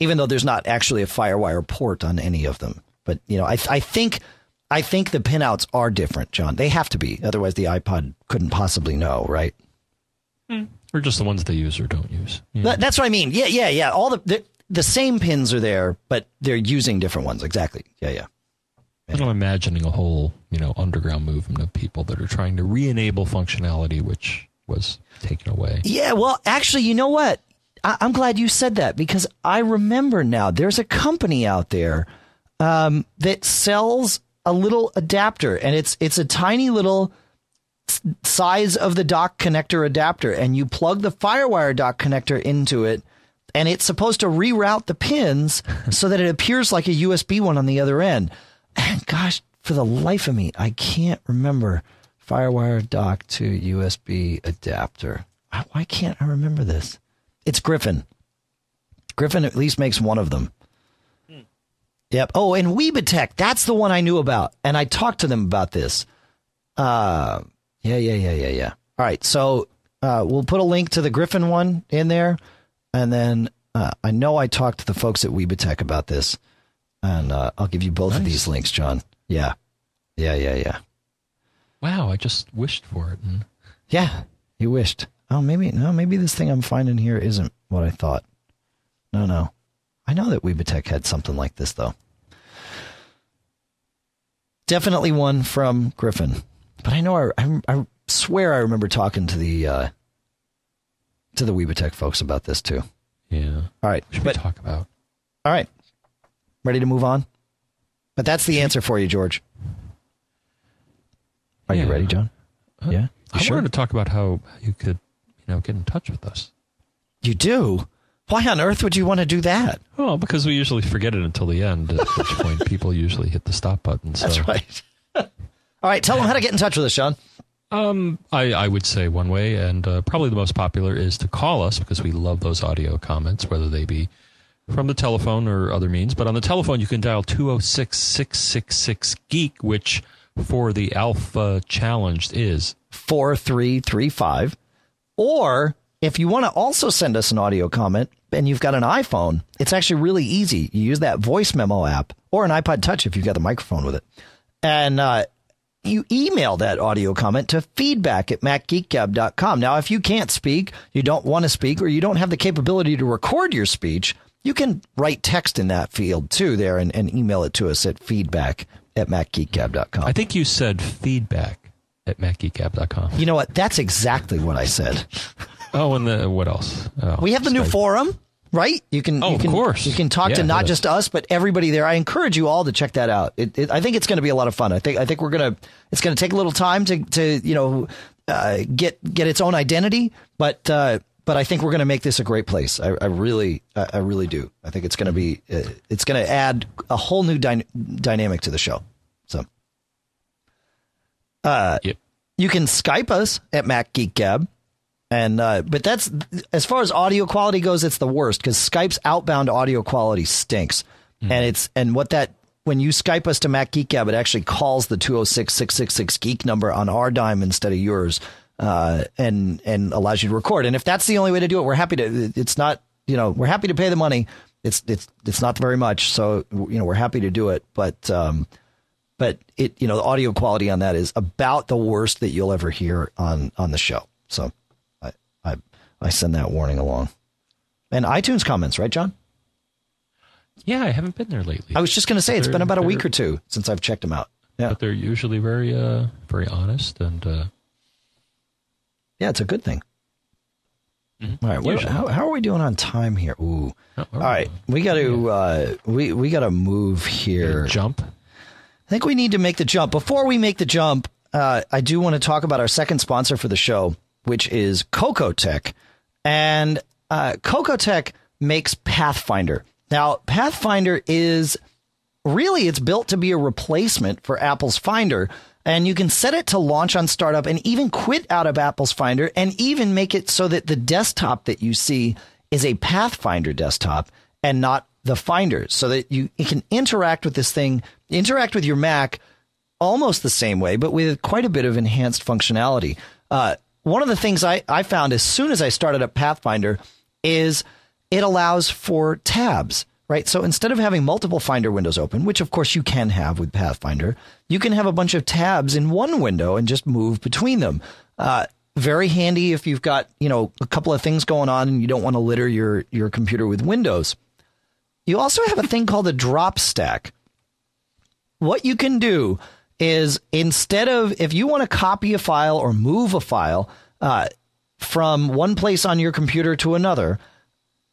even though there's not actually a FireWire port on any of them. But you know, I I think I think the pinouts are different, John. They have to be. Otherwise, the iPod couldn't possibly know, right? Mm. Or just the ones they use or don't use. That, that's what I mean. Yeah, yeah, yeah. All the, the, the same pins are there, but they're using different ones. Exactly. Yeah, yeah. And I'm imagining a whole, you know, underground movement of people that are trying to re-enable functionality which was taken away. Yeah, well, actually, you know what? I, am glad you said that because I remember now. There's a company out there um, that sells a little adapter, and it's it's a tiny little size of the dock connector adapter, and you plug the FireWire dock connector into it, and it's supposed to reroute the pins so that it appears like a USB one on the other end. And gosh, for the life of me, I can't remember FireWire dock to USB adapter. Why can't I remember this? It's Griffin. Griffin at least makes one of them. Yep. Oh, and WiebeTech. That's the one I knew about. And I talked to them about this. Uh, yeah, yeah, yeah, yeah, yeah. All right. So uh, we'll put a link to the Griffin one in there. And then uh, I know I talked to the folks at WiebeTech about this, and uh, I'll give you both of these links, John. Yeah, yeah, yeah, yeah, Wow, I just wished for it. And yeah. You wished. Oh, maybe no. Maybe this thing I'm finding here isn't what I thought. No, no. I know that WiebeTech had something like this though. Definitely one from Griffin, but I know I, I, I swear I remember talking to the uh, to the WiebeTech folks about this too. yeah, All right, should but we talk about? all right, ready to move on? But that's the answer for you, George. Are you ready, John? Uh, yeah, you I sure? wanted to talk about how you could, you know, get in touch with us. You do. Why on earth would you want to do that? Well, because we usually forget it until the end, at which point people usually hit the stop button. So, That's right. All right, tell them how to get in touch with us, Sean. Um, I, I would say one way, and uh, probably the most popular is to call us because we love those audio comments, whether they be from the telephone or other means. But on the telephone, you can dial 206 666 Geek, which for the Alpha Challenged is 4335. Or if you want to also send us an audio comment and you've got an iPhone, it's actually really easy. You use that voice memo app or an iPod Touch if you've got the microphone with it. And uh, you email that audio comment to feedback at macgeekgab.com. Now, if you can't speak, you don't want to speak, or you don't have the capability to record your speech, you can write text in that field too there and, and email it to us at feedback at macgeekgab.com. I think you said feedback at macgeekgab.com. You know what? That's exactly what I said. Oh, and the, what else? Oh, We have the new Skype. forum, right? You can, Oh, you of can, course. you can talk to not yeah. just us, but everybody there. I encourage you all to check that out. It, it, I think it's going to be a lot of fun. I think, I think we're gonna, it's going to take a little time to, to, you know, uh, get, get its own identity, but, uh, but I think we're going to make this a great place. I, I really, I, I really do. I think it's going to be, uh, it's going to add a whole new dyna- dynamic to the show. So, Yep. you can Skype us at Mac Geek Gab. And uh, but that's as far as audio quality goes, it's the worst because Skype's outbound audio quality stinks. And it's and what that when you Skype us to Mac Geek Gab, it actually calls the 206-666 geek number on our dime instead of yours. Uh, and and allows you to record. And if that's the only way to do it, we're happy to it's not, you know, we're happy to pay the money. It's it's it's not very much. So you know, we're happy to do it. But um but it you know the audio quality on that is about the worst that you'll ever hear on on the show so I send that warning along and itunes comments right john Yeah, I haven't been there lately. i was just going to say it's been about a week or two since i've checked them out yeah but they're usually very, uh, very honest and. Uh, yeah it's a good thing Mhm. all right what, how, how are we doing on time here ooh oh, all right we got to uh we we got to move here Jump. I think we need to make the jump. Before we make the jump, uh, I do want to talk about our second sponsor for the show, which is Cocoatech. And uh, Cocoatech makes Path Finder. Now, Path Finder is really it's built to be a replacement for Apple's Finder. And you can set it to launch on startup and even quit out of Apple's Finder and even make it so that the desktop that you see is a Path Finder desktop and not the Finder so that you, you can interact with this thing, interact with your Mac almost the same way, but with quite a bit of enhanced functionality. Uh, one of the things I, I found as soon as I started up Path Finder is it allows for tabs, right? So instead of having multiple Finder windows open, which of course you can have with Path Finder, you can have a bunch of tabs in one window and just move between them. Uh, very handy if you've got you know a couple of things going on and you don't want to litter your your computer with windows. You also have a thing called a drop stack. What you can do is instead of if you want to copy a file or move a file uh, from one place on your computer to another,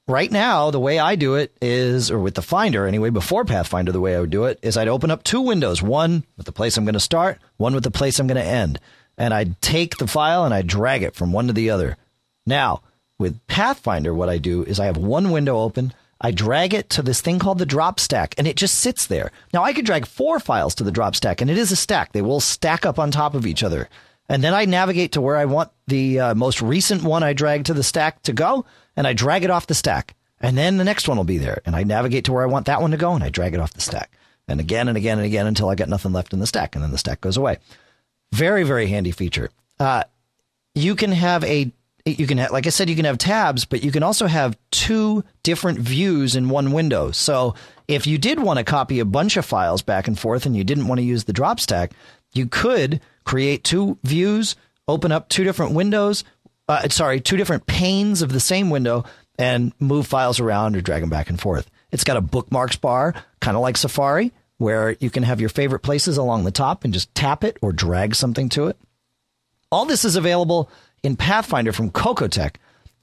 right now the way I do it is, or with the Finder anyway, before Path Finder, the way I would do it is I'd open up two windows, one with the place I'm going to start, one with the place I'm going to end, and I'd take the file and I'd drag it from one to the other. Now with Path Finder, what I do is I have one window open. I drag it to this thing called the drop stack, and it just sits there. Now I could drag four files to the drop stack, and it is a stack. They will stack up on top of each other. And then I navigate to where I want the uh, most recent one I drag to the stack to go, and I drag it off the stack. And then the next one will be there, and I navigate to where I want that one to go, and I drag it off the stack. And again and again and again until I got nothing left in the stack, and then the stack goes away. Very, very handy feature. Uh, you can have a you can like I said, you can have tabs, but you can also have two different views in one window. So if you did want to copy a bunch of files back and forth and you didn't want to use the drop stack, you could create two views, open up two different windows, uh, sorry, two different panes of the same window and move files around or drag them back and forth. It's got a bookmarks bar, kind of like Safari, where you can have your favorite places along the top and just tap it or drag something to it. All this is available in Path Finder from Cocoatech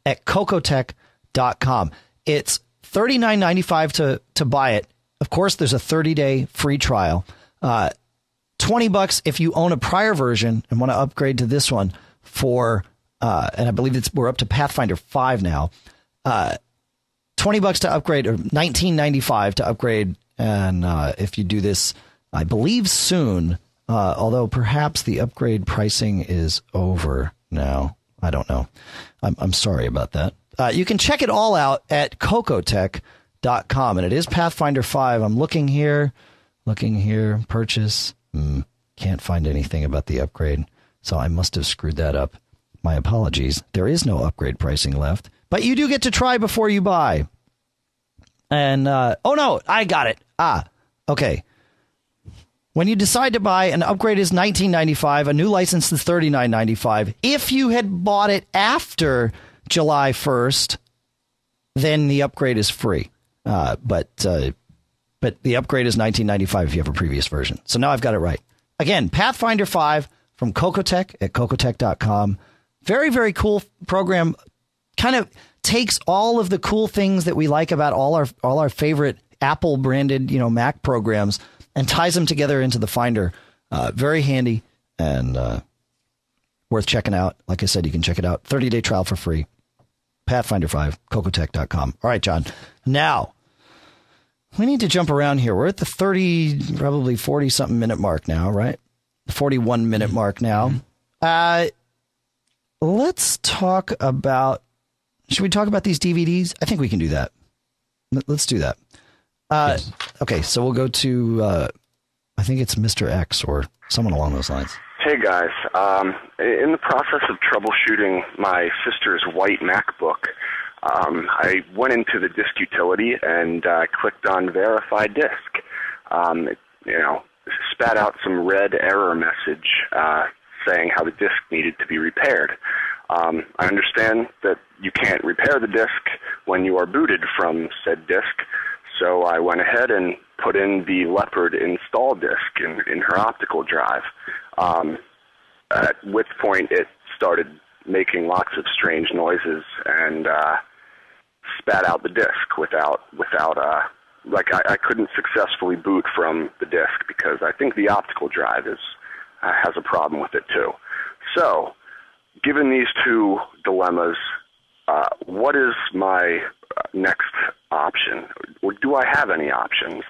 at cocoatech.com. It's $39.95 to, to buy it. Of course, there's a 30 day free trial. Uh, 20 bucks if you own a prior version and want to upgrade to this one for, uh, and I believe it's, we're up to Path Finder 5 now. Uh, 20 bucks to upgrade or 19.95 to upgrade. And uh, if you do this, I believe soon, uh, although perhaps the upgrade pricing is over now. I don't know. I'm, I'm sorry about that. Uh, you can check it all out at cocoatech.com. And it is Path Finder 5. I'm looking here, looking here, purchase. Mm, can't find anything about the upgrade. So I must have screwed that up. My apologies. There is no upgrade pricing left, but you do get to try before you buy. And, uh, oh no, I got it. Ah, okay. When you decide to buy, an upgrade is $19.95. A new license is $39.95. If you had bought it after July 1st, then the upgrade is free. Uh, but uh, but the upgrade is $19.95 if you have a previous version. So now I've got it right. Again, Path Finder 5 from Cocoatech at cocoatech.com. Very, very cool program. Kind of takes all of the cool things that we like about all our all our favorite Apple branded, you know, Mac programs and ties them together into the Finder. Uh, very handy and uh, worth checking out. Like I said, you can check it out. 30 day trial for free. Path Finder 5, cocoatech.com. All right, John. Now, we need to jump around here. We're at the 30, probably 40 something minute mark now, right? The 41 minute mark now. Uh, let's talk about. Should we talk about these DVDs? I think we can do that. Let's do that. Uh, yes. Okay, so we'll go to, uh, I think it's Mr. X or someone along those lines. Hey guys, um, in the process of troubleshooting my sister's white MacBook, um, I went into the disk utility and uh, clicked on Verify Disk. Um, it, you know, spat out some red error message uh, saying how the disk needed to be repaired. Um, I understand that you can't repair the disk when you are booted from said disk, so I went ahead and put in the Leopard install disk in, in her optical drive. Um, at which point it started making lots of strange noises and uh, spat out the disk without without uh, like I, I couldn't successfully boot from the disk because I think the optical drive is uh, has a problem with it too. So, given these two dilemmas, uh, what is my next option? Or do I have any options?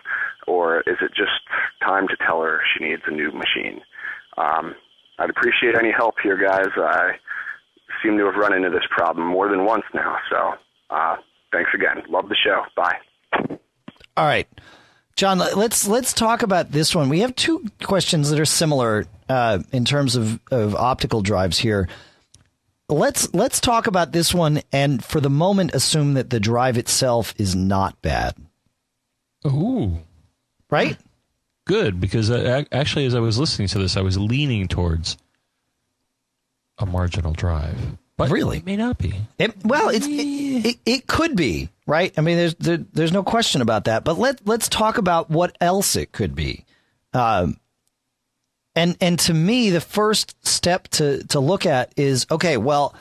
Or is it just time to tell her she needs a new machine? Um, I'd appreciate any help here, guys. I seem to have run into this problem more than once now. So uh, thanks again. Love the show. Bye. All right. John, let's let's talk about this one. We have two questions that are similar uh, in terms of, of optical drives here let's let's talk about this one and for the moment assume that the drive itself is not bad. Ooh. Right? Good because uh, actually as I was listening to this I was leaning towards a marginal drive. But really, it may not be. It, well, it's it, it, it, could be, right? I mean, there's there, there's no question about that. But let let's talk about what else it could be. Um, and and to me, the first step to to look at is okay. Well,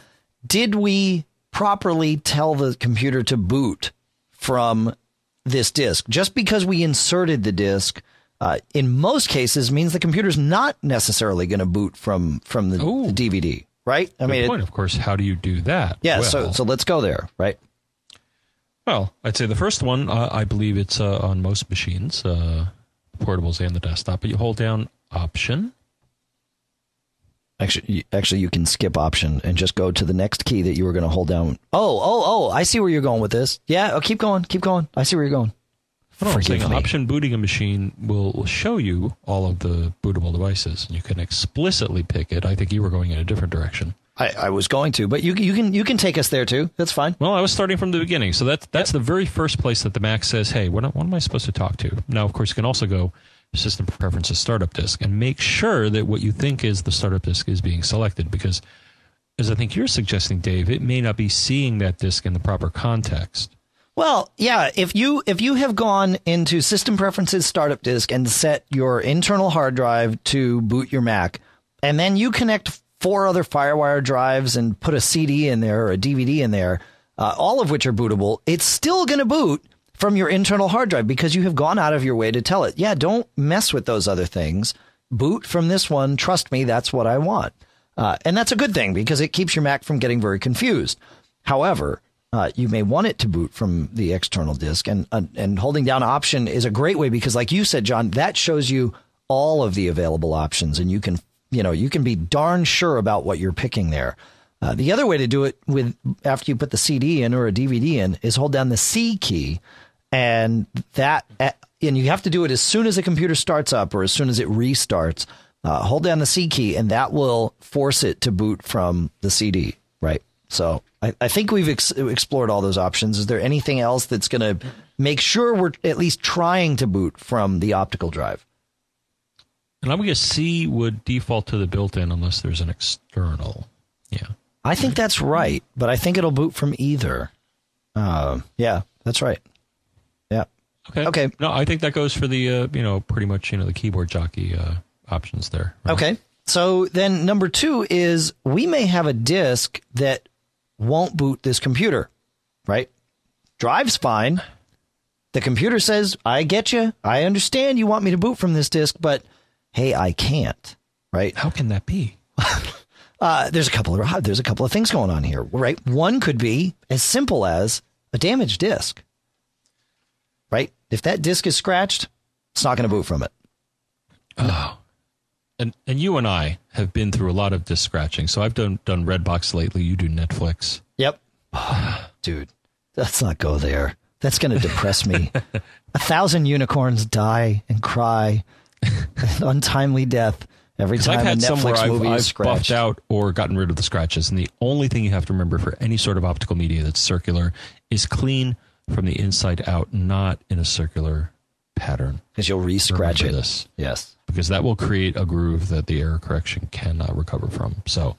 did we properly tell the computer to boot from this disk? Just because we inserted the disk, uh, in most cases, means the computer's not necessarily going to boot from from the, the, DVD, right? I Good mean, point. It, of course, how do you do that? Yeah. Well, so so let's go there, right? Well, I'd say the first one, uh, I believe it's uh, on most machines, uh, portables and the desktop. But you hold down option. Actually, actually, you can skip option and just go to the next key that you were going to hold down. Oh, oh, oh! I see where you're going with this. Yeah, oh, keep going, keep going. I see where you're going. I'm saying option booting a machine will show you all of the bootable devices, and you can explicitly pick it. I think you were going in a different direction. I, I was going to, but you you can you can take us there too. That's fine. Well, I was starting from the beginning, so that's that's the very first place that the Mac says, "Hey, what, what am I supposed to talk to?" Now, of course, you can also go System Preferences Startup Disk and make sure that what you think is the startup disk is being selected, because as I think you're suggesting, Dave, it may not be seeing that disk in the proper context. Well, yeah, if you if you have gone into System Preferences Startup Disk and set your internal hard drive to boot your Mac, and then you connect four other FireWire drives and put a CD in there or a DVD in there, uh, all of which are bootable, it's still going to boot from your internal hard drive because you have gone out of your way to tell it, yeah, don't mess with those other things. Boot from this one. Trust me, that's what I want. Uh, and that's a good thing because it keeps your Mac from getting very confused. However, uh, you may want it to boot from the external disk, and uh, and holding down Option is a great way because, like you said, John, that shows you all of the available options, and you can you know you can be darn sure about what you're picking there. Uh, the other way to do it with after you put the CD in or a DVD in is hold down the C key, and that and you have to do it as soon as the computer starts up or as soon as it restarts. Uh, hold down the C key, and that will force it to boot from the CD. Right. So I, I think we've ex- explored all those options. Is there anything else that's going to make sure we're at least trying to boot from the optical drive? And I'm going to C would default to the built-in unless there's an external. Yeah. I think that's right, but I think it'll boot from either. Uh, yeah, that's right. Yeah. Okay. Okay. No, I think that goes for the uh, you know pretty much you know the keyboard jockey uh, options there. right? Okay. So then number two is we may have a disk that won't boot this computer, right? Drive's fine. The computer says, I get you. I understand you want me to boot from this disk, but hey, I can't, right? How can that be? Uh, there's a couple of there's a couple of things going on here, right? One could be as simple as a damaged disk, right? If that disk is scratched, it's not going to boot from it. Oh. And and you and I have been through a lot of disk scratching. So I've done done Redbox lately. You do Netflix. Yep, dude, let's not go there. That's going to depress me. a thousand unicorns die and cry, untimely death every time I've had a Netflix I've, movie I've is scratched. buffed out or gotten rid of the scratches. And the only thing you have to remember for any sort of optical media that's circular is clean from the inside out, not in a circular pattern. because you'll re-scratch it. This. Yes. because that will create a groove that the error correction cannot recover from. So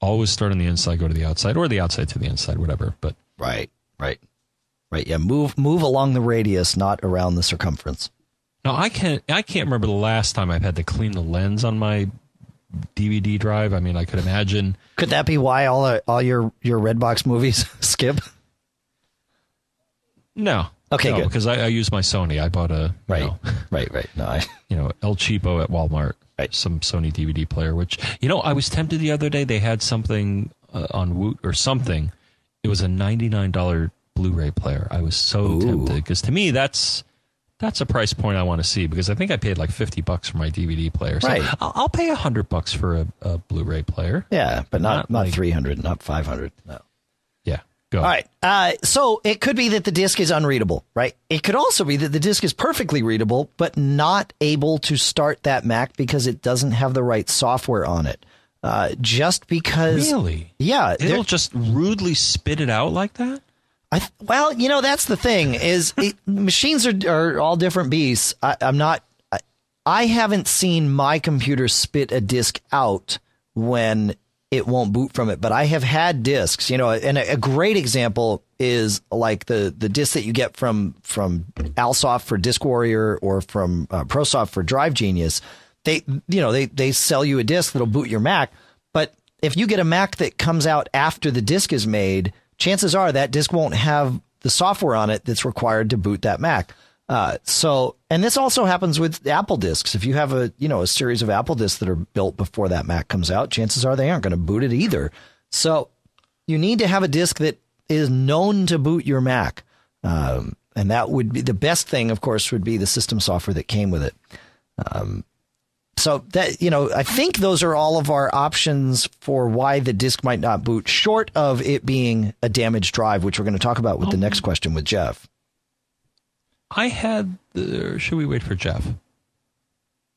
always start on the inside, go to the outside, or the outside to the inside, whatever. But Right. Right. Right. Yeah. Move move along the radius, not around the circumference. no, I can't. I can't remember the last time I've had to clean the lens on my DVD drive. I mean, I could imagine. Could that be why all uh, all your your Redbox movies skip? No. Okay, no, good. Because I, I use my Sony. I bought a you Right. know, Right. Right. No. I, you know El Cheapo at Walmart. Right. Some Sony DVD player. Which you know, I was tempted the other day. They had something uh, on Woot or something. It was a ninety nine dollar Blu-ray player. I was so Ooh. tempted because to me that's that's a price point I want to see because I think I paid like fifty bucks for my DVD player. So Right. I'll, I'll pay a hundred bucks for a, a Blu-ray player. yeah, but not Not not, like- three hundred, not five hundred. No. Go. All right. Uh, so it could be that the disk is unreadable, right? It could also be that the disk is perfectly readable, but not able to start that Mac because it doesn't have the right software on it. Uh, just because, Really? yeah, It'll just rudely spit it out like that. I th- well, you know, that's the thing is it, machines are, are all different beasts. I, I'm not, I, I haven't seen my computer spit a disk out when it won't boot from it, but I have had disks, you know, and a, a great example is like the, the disc that you get from, from Alsoft for DiskWarrior or from uh, ProSoft for Drive Genius. They, you know, they, they sell you a disk that'll boot your Mac, but if you get a Mac that comes out after the disk is made, chances are that disk won't have the software on it that's required to boot that Mac. Uh, so, and this also happens with Apple disks. If you have a, you know, a series of Apple disks that are built before that Mac comes out, chances are they aren't going to boot it either. So you need to have a disk that is known to boot your Mac. Um, and that would be the best thing, of course, would be the system software that came with it. Um, so that you know, I think those are all of our options for why the disk might not boot, short of it being a damaged drive, which we're going to talk about with the next question with Jeff. I had. The, should we wait for Jeff?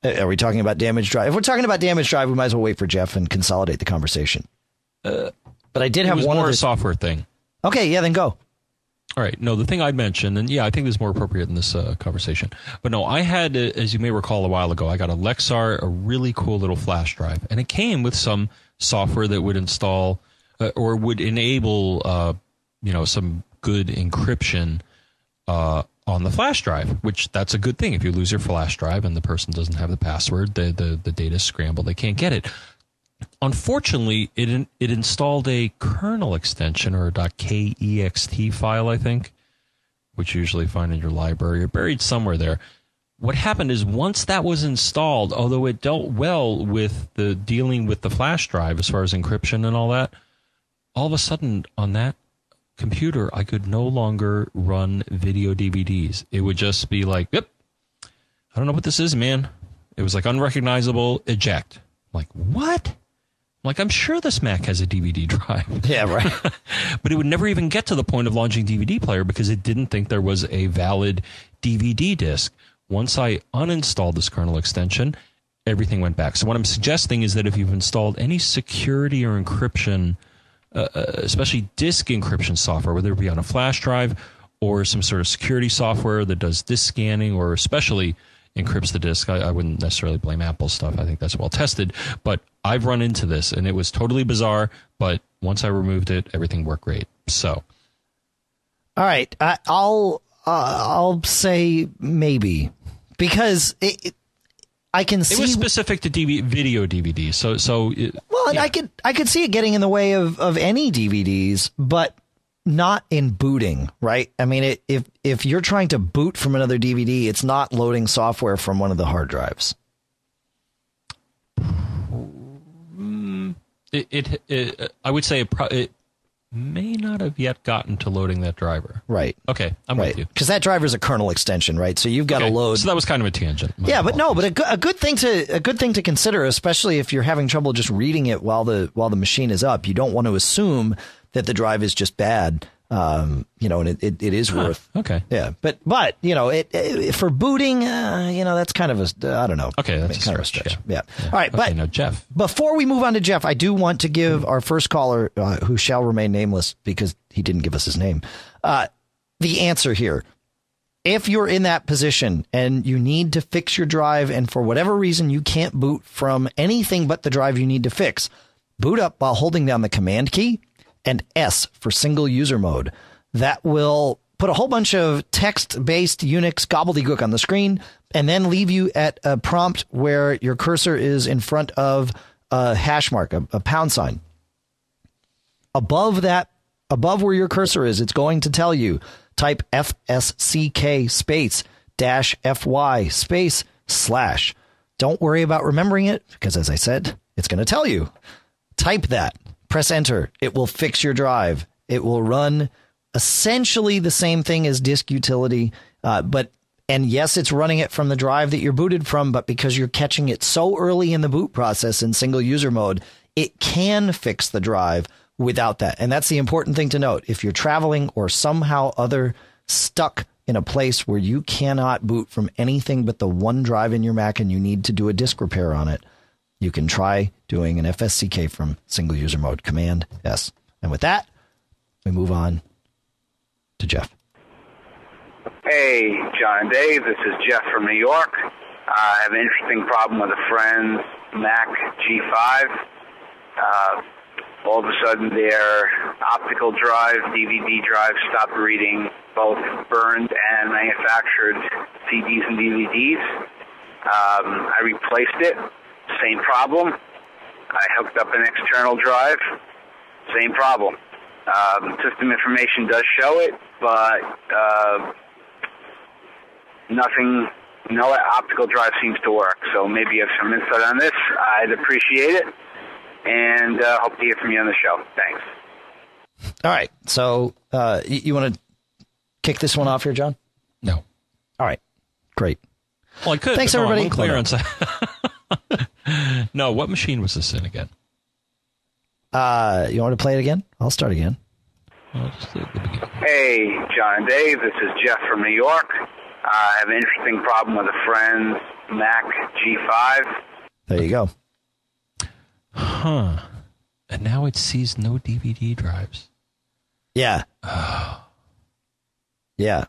Uh, Are we talking about damage drive? If we're talking about damage drive, we might as well wait for Jeff and consolidate the conversation. but I did have one more the. software thing. Okay, yeah, then go. All right. No, the thing I'd mentioned, and yeah, I think this is more appropriate in this uh, conversation. But no, I had, uh, as you may recall a while ago, I got a Lexar, a really cool little flash drive, and it came with some software that would install uh, or would enable, uh, you know, some good encryption uh, on the flash drive. Which that's a good thing. If you lose your flash drive and the person doesn't have the password, the the, the data scrambled, they can't get it unfortunately, it it installed a kernel extension or a .kext file, I think, which you usually find in your library or buried somewhere there. What happened is once that was installed, although it dealt well with the dealing with the flash drive as far as encryption and all that, all of a sudden on that computer I could no longer run video DVDs. It would just be like, "Yep, I don't know what this is, man." It was like unrecognizable, eject. I'm like, what? I'm like, I'm sure this Mac has a DVD drive. Yeah, right. but it would never even get to the point of launching DVD player because it didn't think there was a valid DVD disc. Once I uninstalled this kernel extension, everything went back. So what I'm suggesting is that if you've installed any security or encryption, uh, uh, especially disk encryption software, whether it be on a flash drive or some sort of security software that does disk scanning or especially encrypts the disk. I, I wouldn't necessarily blame Apple stuff. I think that's well tested. But I've run into this and it was totally bizarre. But once I removed it, everything worked great. So All right, I, I'll uh, I'll say maybe because it, it, I can it was specific to DV, video DVDs. So so it, well, yeah. I could I could see it getting in the way of of any DVDs, but not in booting, right? I mean, it, if if you're trying to boot from another DVD, it's not loading software from one of the hard drives. Mm, it, it, it I would say it, pro- it may not have yet gotten to loading that driver. Right. Okay, I'm Right. with you. Because that driver's a kernel extension, right? So you've got Okay, to load. So that was kind of a tangent. My yeah, but no, but a, good- a good thing to a good thing to consider, especially if you're having trouble just reading it while the while the machine is up. You don't want to assume that the drive is just bad. Um, you know, and it, it, it is worth. okay. Yeah, but but you know, it, it for booting, uh, you know, that's kind of a I don't know. Okay, that's a kind stretch, of a stretch. Yeah. All right, Okay, but now Jeff. before we move on to Jeff, I do want to give our first caller, uh, who shall remain nameless because he didn't give us his name, uh, the answer here. If you're in that position and you need to fix your drive, and for whatever reason you can't boot from anything but the drive you need to fix, boot up while holding down the command key and S for single user mode. That will put a whole bunch of text based Unix gobbledygook on the screen and then leave you at a prompt where your cursor is in front of a hash mark, a, a pound sign. Above that, above where your cursor is, it's going to tell you type FSCK space dash FY space slash. Don't worry about remembering it because, as I said, it's going to tell you. Type that, press enter. It will fix your drive. It will run essentially the same thing as disk utility, uh, but and yes, it's running it from the drive that you're booted from, but because you're catching it so early in the boot process in single user mode, it can fix the drive without that. And that's the important thing to note. If you're traveling or somehow other stuck in a place where you cannot boot from anything but the one drive in your Mac and you need to do a disk repair on it, you can try doing an FSCK from single user mode. Command S. And with that, we move on to Jeff. Hey, John and Dave, this is Jeff from New York. I have an interesting problem with a friend's Mac G5. Uh, all of a sudden, their optical drive, DVD drive, stopped reading both burned and manufactured CDs and DVDs. Um, I replaced it, same problem. I hooked up an external drive, same problem. Um, system information does show it, but uh, nothing, no optical drive seems to work. So maybe you have some insight on this. I'd appreciate it, and uh, hope to hear from you on the show. Thanks. All right. So uh, you, you want to kick this one off here, John? No. All right. Great. Well, I could. Thanks, everybody. Clearance. no, what machine was this in again? Uh, you want to play it again? I'll start again. Well, just the, the beginning. Hey, John and Dave, this is Jeff from New York. Uh, I have an interesting problem with a friend's Mac G5. There you go. Huh. and now it sees no DVD drives. Yeah. yeah.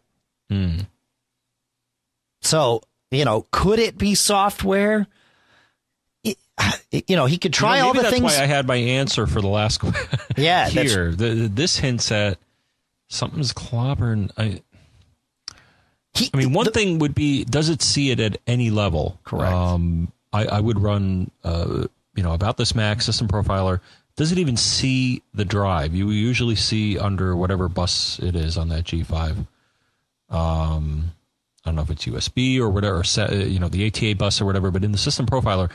Hmm. So, you know, could it be software? You know, he could try You know, all the that's things. why I had my answer for the last question. Yeah, here. The, this hints at something's clobbering. I, He- I mean, one the- thing would be: does it see it at any level? Correct. Um, I, I would run, uh, you know, about this Mac system profiler. Does it even see the drive? You usually see under whatever bus it is on that G5. Um, I don't know if it's USB or whatever, you know, the ATA bus or whatever. But in the system profiler,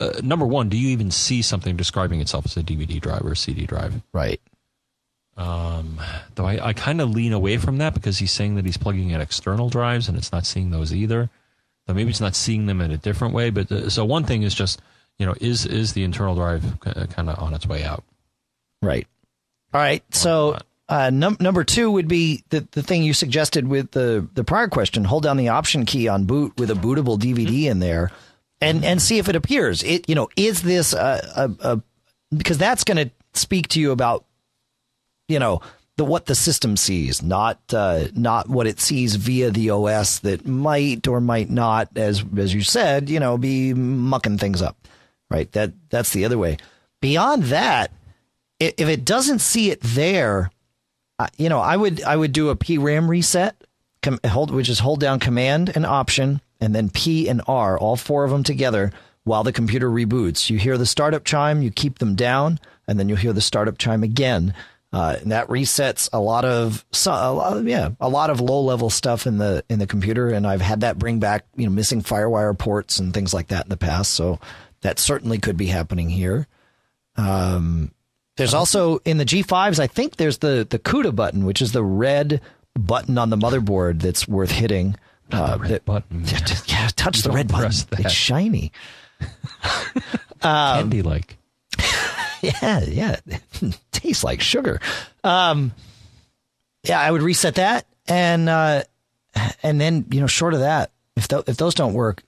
uh, number one, do you even see something describing itself as a DVD drive or a CD drive? Right. Um, though I, I kind of lean away from that because he's saying that he's plugging in external drives and it's not seeing those either. So maybe it's not seeing them in a different way. But uh, so one thing is just you know is is the internal drive kind of on its way out? Right. All right. So not? uh, num- number two would be the, the thing you suggested with the, the prior question. Hold down the option key on boot with a bootable DVD in there, and and see if it appears. It you know is this a, a, a because that's going to speak to you about you know the what the system sees, not uh, not what it sees via the OS that might or might not, as as you said, you know, be mucking things up. Right. That that's the other way. Beyond that, if it doesn't see it there, you know, I would I would do a PRAM reset, hold which is hold down Command and Option, and then P and R, all four of them together, while the computer reboots. You hear the startup chime, you keep them down, and then you'll hear the startup chime again. Uh, and that resets a lot of a lot, yeah a lot of low level stuff in the in the computer and I've had that bring back you know missing FireWire ports and things like that in the past so that certainly could be happening here. Um, there's also in the G5s, I think there's the the CUDA button, which is the red button on the motherboard that's worth hitting. Uh, red that- button. Yeah, just- yeah, touch the red button. that. It's shiny. Candy like. Yeah, yeah. Tastes like sugar. Um, yeah, I would reset that, and uh, and then you know, short of that, if th- if those don't work,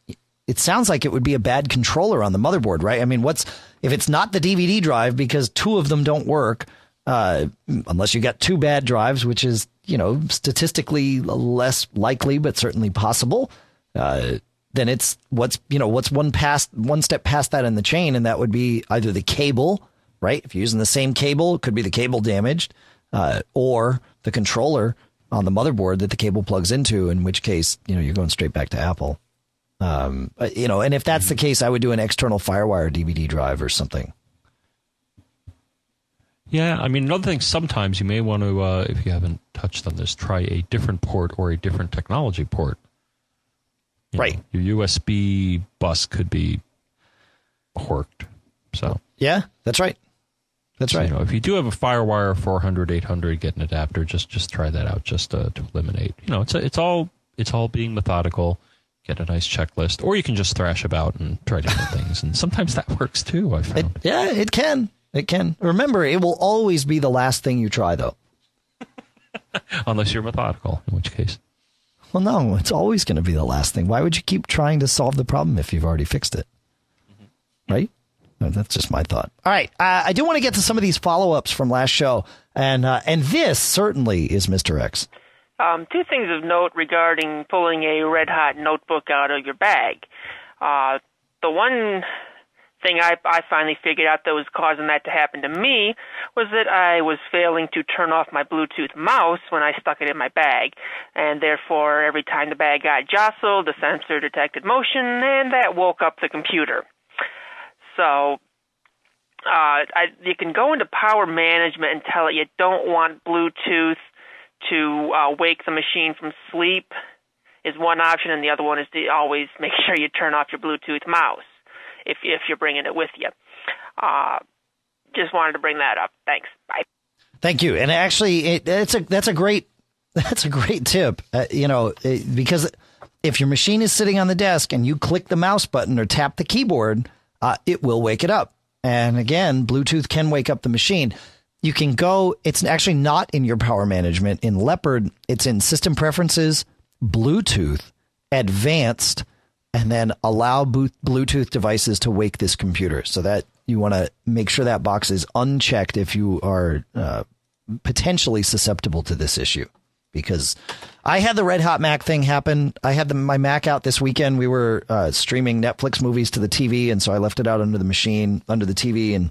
it sounds like it would be a bad controller on the motherboard, right? I mean, what's if it's not the DVD drive because two of them don't work, uh, unless you got two bad drives, which is you know statistically less likely, but certainly possible. Uh, then it's what's you know what's one past one step past that in the chain, and that would be either the cable, right? If you're using the same cable, it could be the cable damaged, uh, or the controller on the motherboard that the cable plugs into. In which case, you know, you're going straight back to Apple. Um, you know, and if that's the case, I would do an external FireWire DVD drive or something. Yeah, I mean, another thing, sometimes you may want to, uh, if you haven't touched on this, try a different port or a different technology port. You know, Right. your USB bus could be horked. So, Yeah, that's right. That's so, right. you know, if you do have a FireWire 400, 800, get an adapter, just just try that out just uh, to eliminate. You know, it's a, it's all it's all being methodical. Get a nice checklist, or you can just thrash about and try different things, and sometimes that works too. I It, found. yeah, it can. It can. Remember, it will always be the last thing you try, though. Unless you're methodical, in which case. Well, no, it's always going to be the last thing. Why would you keep trying to solve the problem if you've already fixed it? Right? No, That's just my thought. All right, uh, I do want to get to some of these follow-ups from last show, and uh, and this certainly is Mr. X. Um, two things of note regarding pulling a red hot notebook out of your bag. Uh, the one thing I, I finally figured out that was causing that to happen to me was that I was failing to turn off my Bluetooth mouse when I stuck it in my bag, and therefore every time the bag got jostled, the sensor detected motion, and that woke up the computer. So uh, I, you can go into power management and tell it you don't want Bluetooth to uh, wake the machine from sleep is one option, and the other one is to always make sure you turn off your Bluetooth mouse if if you're bringing it with you. Uh, just wanted to bring that up. Thanks. Bye. Thank you. And actually, it, it's a that's a great that's a great tip. Uh, you know, it, because if your machine is sitting on the desk and you click the mouse button or tap the keyboard, uh, it will wake it up. And again, Bluetooth can wake up the machine. You can go. It's actually not in your power management in Leopard. It's in System Preferences, Bluetooth, Advanced, and then allow Bluetooth devices to wake this computer. So that you want to make sure that box is unchecked if you are uh, potentially susceptible to this issue. Because I had the Red Hot Mac thing happen. I had the, my Mac out this weekend. We were uh, streaming Netflix movies to the TV, and so I left it out under the machine, under the TV, and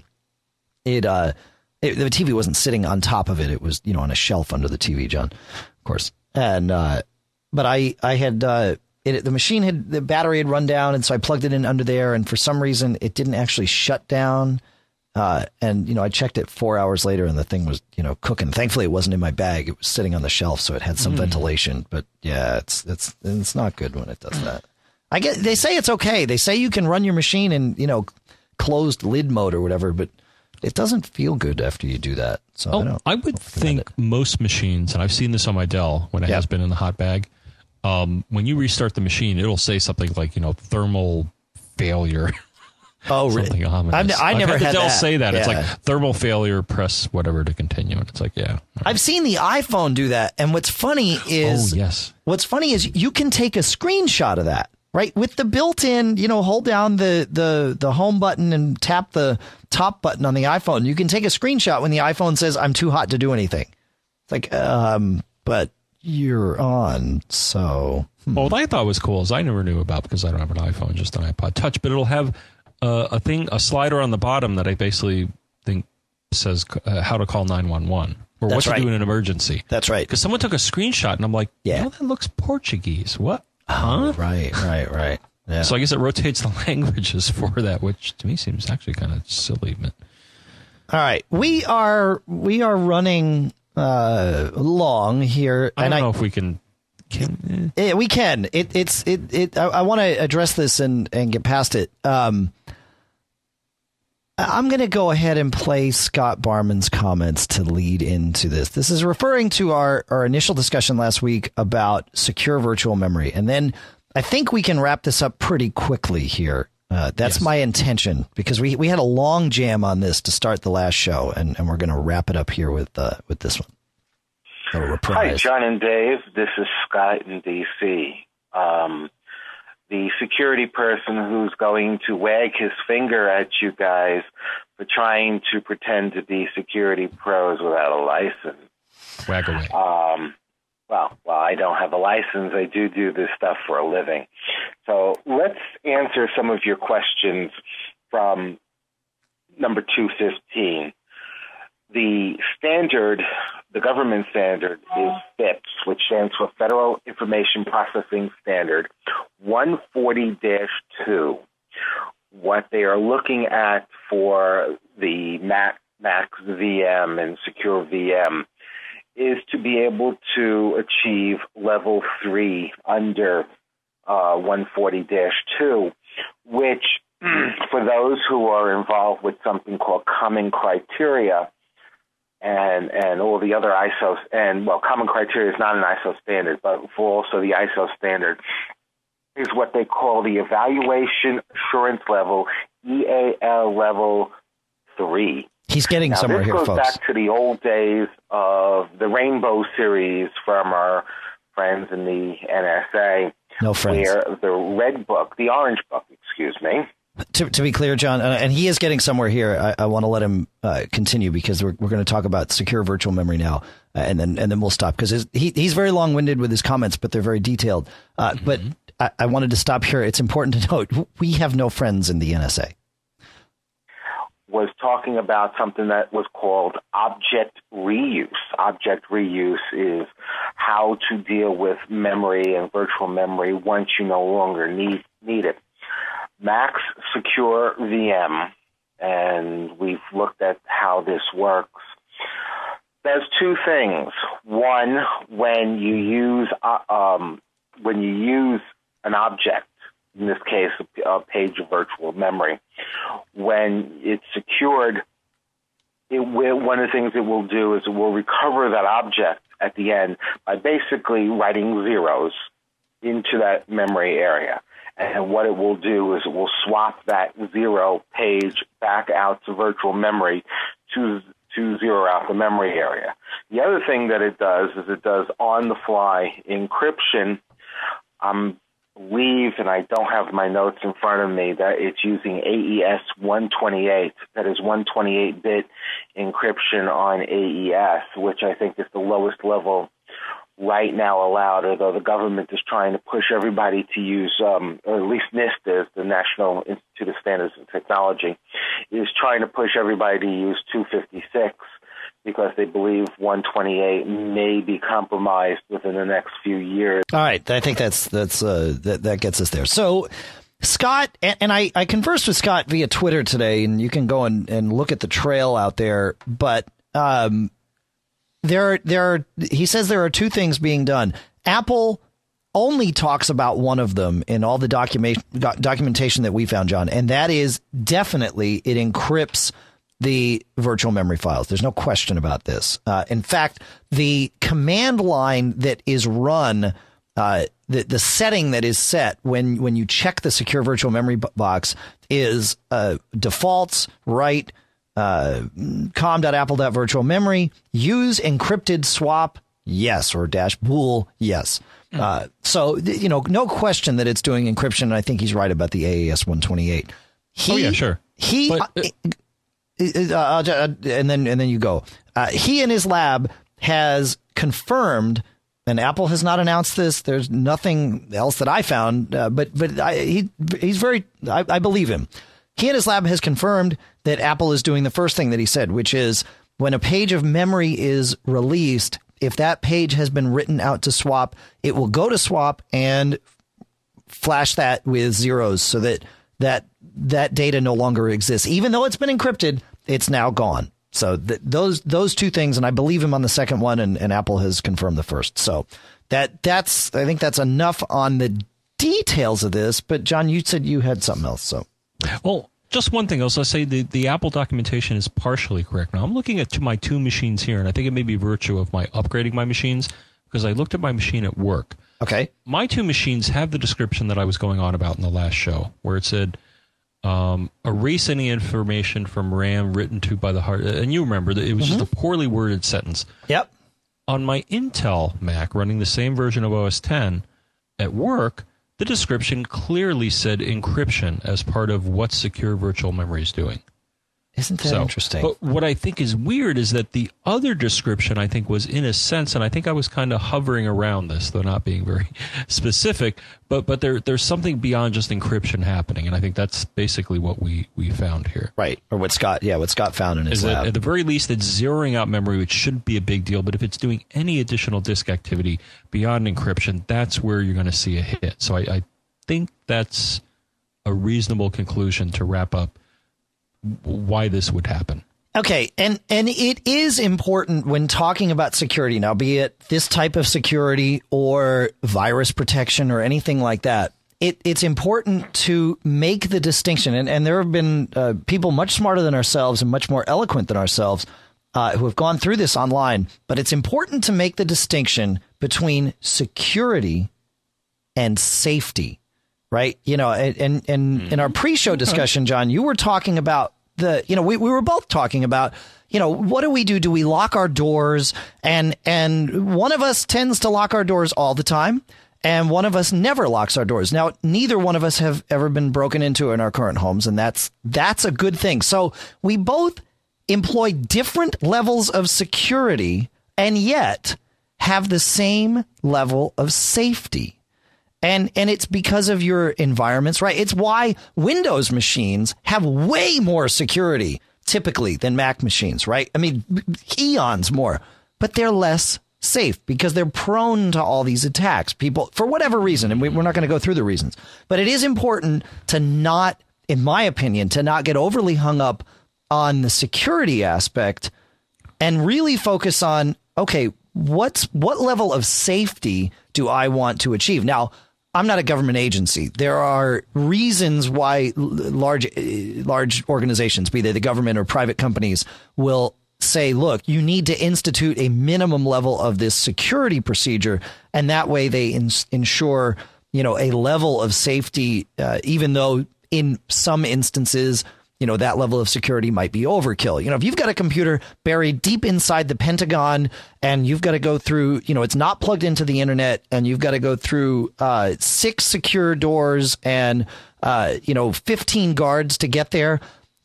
it, uh, it the TV wasn't sitting on top of it. It was you know on a shelf under the TV, John, of course. And uh, but I I had uh, it, the machine had the battery had run down, and so I plugged it in under there, and for some reason it didn't actually shut down. Uh, and you know, I checked it four hours later, and the thing was you know cooking. Thankfully, it wasn't in my bag; it was sitting on the shelf, so it had some mm. ventilation. But yeah, it's it's it's not good when it does that. I get they say it's okay. They say you can run your machine in you know closed lid mode or whatever, but it doesn't feel good after you do that. So oh, I, I would think it. most machines, and I've seen this on my Dell when it has been in the hot bag um, when you restart the machine, it'll say something like, you know, thermal failure. Oh, really? I've, I never had, had Dell say that. Yeah. It's like thermal failure. Press whatever to continue. And it's like, yeah. I've seen the iPhone do that. And what's funny is, oh, yes. What's funny is you can take a screenshot of that, right? With the built-in, you know, hold down the the the home button and tap the top button on the iPhone. You can take a screenshot when the iPhone says, "I'm too hot to do anything." It's like, um, but you're on. So, hmm. well, what I thought was cool is I never knew about because I don't have an iPhone, just an iPod Touch, but it'll have uh, a thing, a slider on the bottom that I basically think says uh, how to call nine one one or That's what to do in an emergency. That's right. Because someone took a screenshot and I'm like, yeah, that looks Portuguese. What? Oh, huh? right, right, right. Yeah. So I guess it rotates the languages for that, which to me seems actually kind of silly. But all right, we are we are running uh, long here. I don't know I, if we can. can eh. we can. It, it's it. it I, I want to address this and and get past it. Um, I'm going to go ahead and play Scott Barman's comments to lead into this. This is referring to our, our initial discussion last week about secure virtual memory. And then I think we can wrap this up pretty quickly here. Uh, that's yes. my intention because we, we had a long jam on this to start the last show, and, and we're going to wrap it up here with uh, with this one. Hi, John and Dave. This is Scott in D.C. Um, the security person who's going to wag his finger at you guys for trying to pretend to be security pros without a license. Wag away. Um, well, well, I don't have a license. I do do this stuff for a living. So let's answer some of your questions from number 215. The standard, the government standard is FIPS, which stands for Federal Information Processing Standard 140-2. What they are looking at for the Mac, Mac VM and Secure VM is to be able to achieve level three under uh, 140-2, which for those who are involved with something called common criteria and and all the other ISO and well common criteria is not an ISO standard, but for also the ISO standard is what they call the evaluation assurance level EAL level three. He's getting now, somewhere this here, goes folks. back to the old days of the Rainbow series from our friends in the NSA. No friends. Where the red book, the orange book, excuse me. To, to be clear, John, uh, and he is getting somewhere here. I, I want to let him uh, continue because we're, we're going to talk about secure virtual memory now, uh, and then and then we'll stop because he he's very long winded with his comments, but they're very detailed. Uh, mm-hmm. But I, I wanted to stop here. It's important to note we have no friends in the NSA was talking about something that was called object reuse. Object reuse is how to deal with memory and virtual memory once you no longer need, need it. Mac's Secure VM, and we've looked at how this works. There's two things. One, when you use uh, um, when you use an object in this case, a, page of virtual memory. When it's secured, it will, one of the things it will do is it will recover that object at the end by basically writing zeros into that memory area. And what it will do is it will swap that zero page back out to virtual memory to to zero out the memory area. The other thing that it does is it does on the fly encryption. I'm believe, and I don't have my notes in front of me, that it's using AES 128. That is 128 bit encryption on AES, which I think is the lowest level right now allowed, although the government is trying to push everybody to use, um, or at least NIST is, the National Institute of Standards and Technology, is trying to push everybody to use 256 because they believe 128 may be compromised within the next few years. All right, I think that's that's uh, that that gets us there. So. Scott and, I, I conversed with Scott via Twitter today, and you can go and, and look at the trail out there. But um, there, there are, he says there are two things being done. Apple only talks about one of them in all the document, documentation that we found, John, and that is definitely it encrypts the virtual memory files. There's no question about this. Uh, in fact, the command line that is run, uh, the the setting that is set when when you check the secure virtual memory box is uh, defaults write uh, com.apple.virtual memory use encrypted swap yes or dash bool yes. Hmm. Uh, so you know, no question that it's doing encryption. I think he's right about the AES 128. He, oh yeah, sure. He but, uh, uh, uh, and then and then you go. Uh, he in his lab has confirmed, and Apple has not announced this. There's nothing else that I found, uh, but but I, he he's very. I, I believe him. He in his lab has confirmed that Apple is doing the first thing that he said, which is when a page of memory is released, if that page has been written out to swap, it will go to swap and flash that with zeros so that that that data no longer exists. Even though it's been encrypted, it's now gone. So th- those those two things, and I believe him on the second one, and, and Apple has confirmed the first. So that that's I think that's enough on the details of this. But John, you said you had something else. So well, just one thing else. I say the, the Apple documentation is partially correct. Now I'm looking at my two machines here, and I think it may be virtue of my upgrading my machines because I looked at my machine at work. Okay. My two machines have the description that I was going on about in the last show, where it said um, erase any information from RAM written to by the hard. And you remember that it was mm-hmm. just a poorly worded sentence. Yep. On my Intel Mac running the same version of OS 10 at work, the description clearly said encryption as part of what secure virtual memory is doing. Isn't that so, interesting? But what I think is weird is that the other description I think was in a sense, and I think I was kind of hovering around this, though not being very specific. But but there there's something beyond just encryption happening, and I think that's basically what we we found here. Right, or what Scott yeah what Scott found in his is lab. at the very least, it's zeroing out memory, which shouldn't be a big deal. But if it's doing any additional disk activity beyond encryption, that's where you're going to see a hit. So I, I think that's a reasonable conclusion to wrap up why this would happen. Okay, and and it is important when talking about security now, be it this type of security or virus protection or anything like that. It, it's important to make the distinction, and, and there have been uh, people much smarter than ourselves and much more eloquent than ourselves uh, who have gone through this online. But it's important to make the distinction between security and safety right? You know, and, and, and in our mm-hmm. pre-show discussion, John, you were talking about the, you know, we, we were both talking about, you know, what do we do? Do we lock our doors? And, and one of us tends to lock our doors all the time. And one of us never locks our doors. Now, neither one of us have ever been broken into in our current homes. And that's, that's a good thing. So we both employ different levels of security and yet have the same level of safety. And and it's because of your environments, right? It's why Windows machines have way more security typically than Mac machines, right? I mean, eons more, but they're less safe because they're prone to all these attacks. People, for whatever reason, and we, are not going to go through the reasons, but it is important to not, in my opinion, to not get overly hung up on the security aspect and really focus on, okay, what's, what level of safety do I want to achieve? Now, I'm not a government agency. There are reasons why large large organizations, be they the government or private companies, will say, look, you need to institute a minimum level of this security procedure, and that way they ensure you know a level of safety, uh, even though in some instances you know, that level of security might be overkill. You know, if you've got a computer buried deep inside the Pentagon and you've got to go through, you know, it's not plugged into the internet and you've got to go through uh, six secure doors and, uh, you know, 15 guards to get there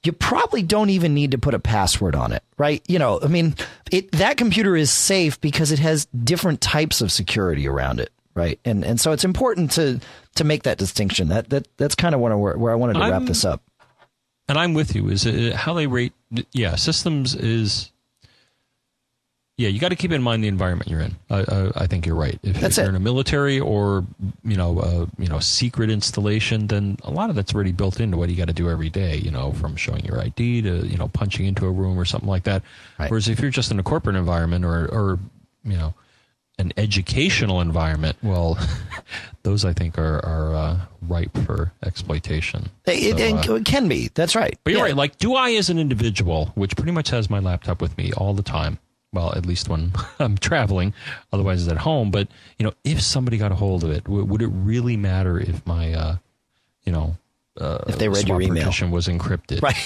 you probably don't even need to put a password on it, right? You know, I mean, it that computer is safe because it has different types of security around it, right? And and so it's important to to make that distinction. That that that's kind of where, where I wanted to I'm, wrap this up. And I'm with you. Is it, how they rate? Yeah, systems is. Yeah, you got to keep in mind the environment you're in. I, I, I think you're right. If, That's if you're in a military or you know uh, you know secret installation, then a lot of that's already built into what you got to do every day. You know, from showing your ID to you know punching into a room or something like that. Right. Whereas if you're just in a corporate environment or or you know an educational environment, well, those I think are are uh, ripe for exploitation. It, So, uh, it can be. That's right. but you're Yeah. right. Like, do I, as an individual, which pretty much has my laptop with me all the time, well, at least when I'm traveling, otherwise it's at home. But you know, if somebody got a hold of it, w- would it really matter if my, uh, you know, uh, If they read your email. was encrypted? Right.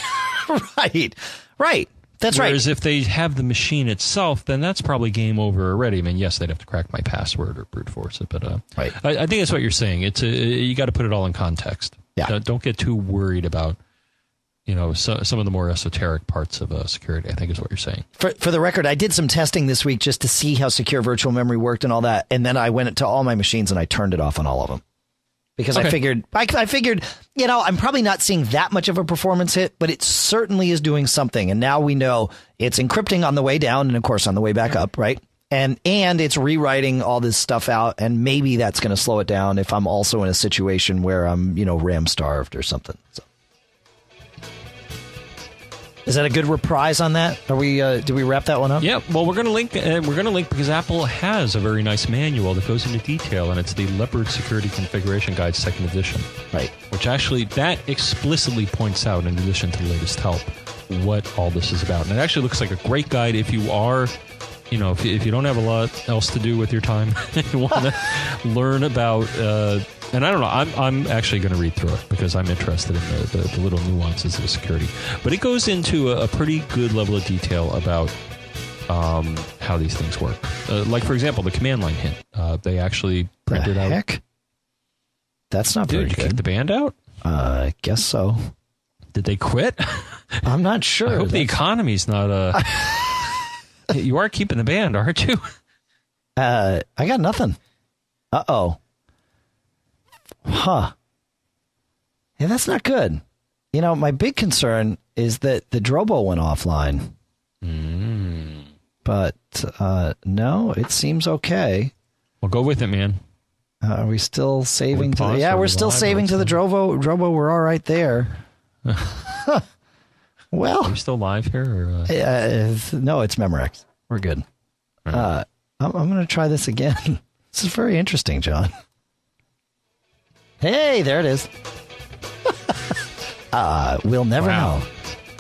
right. Right. That's Whereas right. if they have the machine itself, then that's probably game over already. I mean, yes, they'd have to crack my password or brute force it, but uh, Right. I, I think that's what you're saying. It's a, you got to put it all in context. Yeah. Don't- Don't get too worried about, you know, so, some of the more esoteric parts of uh, security. I think is what you're saying. For, for the record, I did some testing this week just to see how secure virtual memory worked and all that, and then I went to all my machines and I turned it off on all of them because I figured I, I figured you know I'm probably not seeing that much of a performance hit, but it certainly is doing something. And now we know it's encrypting on the way down and of course on the way back up, right? And and it's rewriting all this stuff out, and maybe that's going to slow it down if I'm also in a situation where I'm you know RAM starved or something. So. Is that a good reprise on that? Are we? Uh, did we wrap that one up? Yeah, well, we're going to link. Uh, we're going to link because Apple has a very nice manual that goes into detail, and it's the Leopard Security Configuration Guide, second edition. Right. Which actually that explicitly points out, in addition to the latest help, what all this is about. And it actually looks like a great guide if you are, you know, if you, if you don't have a lot else to do with your time, and you want to learn about. Uh, and I don't know. I'm I'm actually going to read through it because I'm interested in the, the, the little nuances of security. But it goes into a, a pretty good level of detail about um, how these things work. Uh, like for example, the command line hint. Uh, they actually The printed out. heck? That's not Dude, very you kicked good. the band out? uh, I guess so. Did they quit? I'm not sure. I hope the economy's not. Uh, you are keeping the band, aren't you? uh, I got nothing. Uh oh. Huh. Yeah, that's not good. You know, my big concern is that the Drobo went offline. Hmm. But uh, no, it seems okay. Well, go with it, man. Uh, are we still saving? To the, yeah, we're still saving to the? Drobo. Drobo, we're all right there. well, Are you still live here? Or, uh, Uh, no, it's Memorex. We're good. Uh, I'm, I'm going to try this again. this is very interesting, John. Hey, there it is. uh, we'll never Wow. know.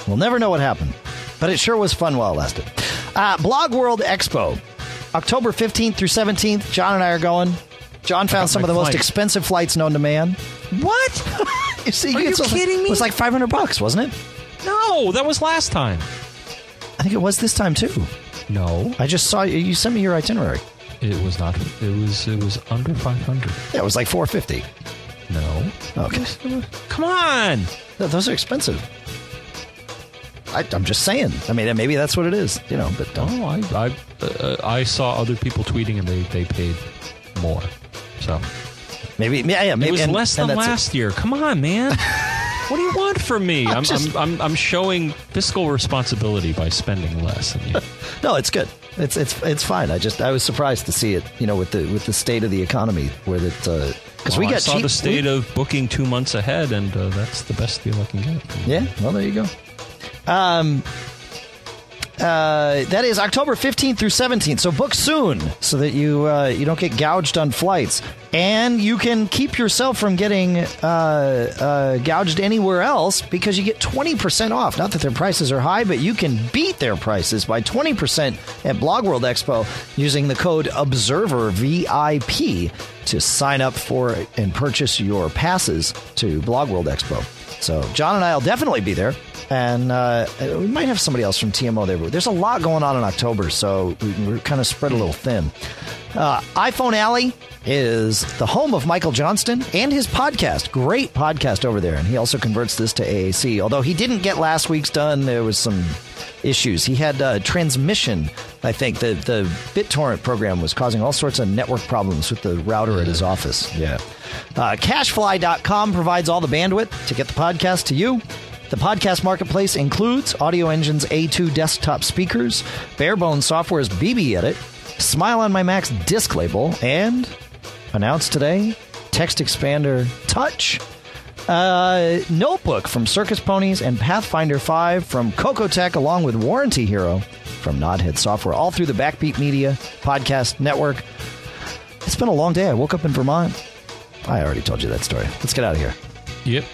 We'll never know what happened, but it sure was fun while it lasted. Uh, Blog World Expo, October 15th through 17th. John and I are going. John found some of the most expensive flights known to man. what? You see, Are you kidding me? It was like 500 bucks, wasn't it? no, that was last time. I think it was this time too. No, I just saw you. You sent me your itinerary. it was not. It was. It was under five hundred. Yeah, it was like 450. No, Okay. come on. Th- Those are expensive. I, I'm just saying. I mean, maybe that's what it is, you know. But don't. No, I I uh, I saw other people tweeting and they they paid more. So Maybe, yeah, yeah. Maybe it was and- less than that's it. last year. Come on, man. what do you want from me? I'm, just- I'm, I'm, I'm showing fiscal responsibility by spending less. And you, No, it's good. It's it's it's fine. I just I was surprised to see it, you know, with the with the state of the economy, where that because we Well, I got saw cheap. the state we- of booking two months ahead, and uh, that's the best deal I can get. Yeah. Well, there you go. Um. Uh, that is October 15th through 17th. So book soon so that you uh, you don't get gouged on flights, and you can keep yourself from getting uh, uh, gouged anywhere else because you get 20% off. Not that their prices are high, but you can beat their prices by 20% at Blog World Expo using the code Observer VIP to sign up for and purchase your passes to Blog World Expo. So John and I will definitely be there, and uh, we might have somebody else from TMO there. But there's a lot going on in October, so we're kind of spread a little thin. Uh, iPhone Alley is the home of Michael Johnston and his podcast. Great podcast over there, and he also converts this to AAC. Although he didn't get last week's done, there was some issues. He had uh, transmission. I think the the BitTorrent program was causing all sorts of network problems with the router at his office. Yeah. Uh, CacheFly.com provides all the bandwidth to get the podcast to you. The podcast marketplace includes Audioengine's A2 desktop speakers, Bare Bones Software's BBEdit, Smile on My Mac's DiscLabel, and announced today, TextExpander Touch. Uh, notebook from Circus Ponies and Path Finder 5 from Cocoatech, along with Warranty Hero from Nodhead Software, all through the Backbeat Media podcast network. It's been a long day. I woke up in Vermont. I already told you that story. Let's get out of here. Yep.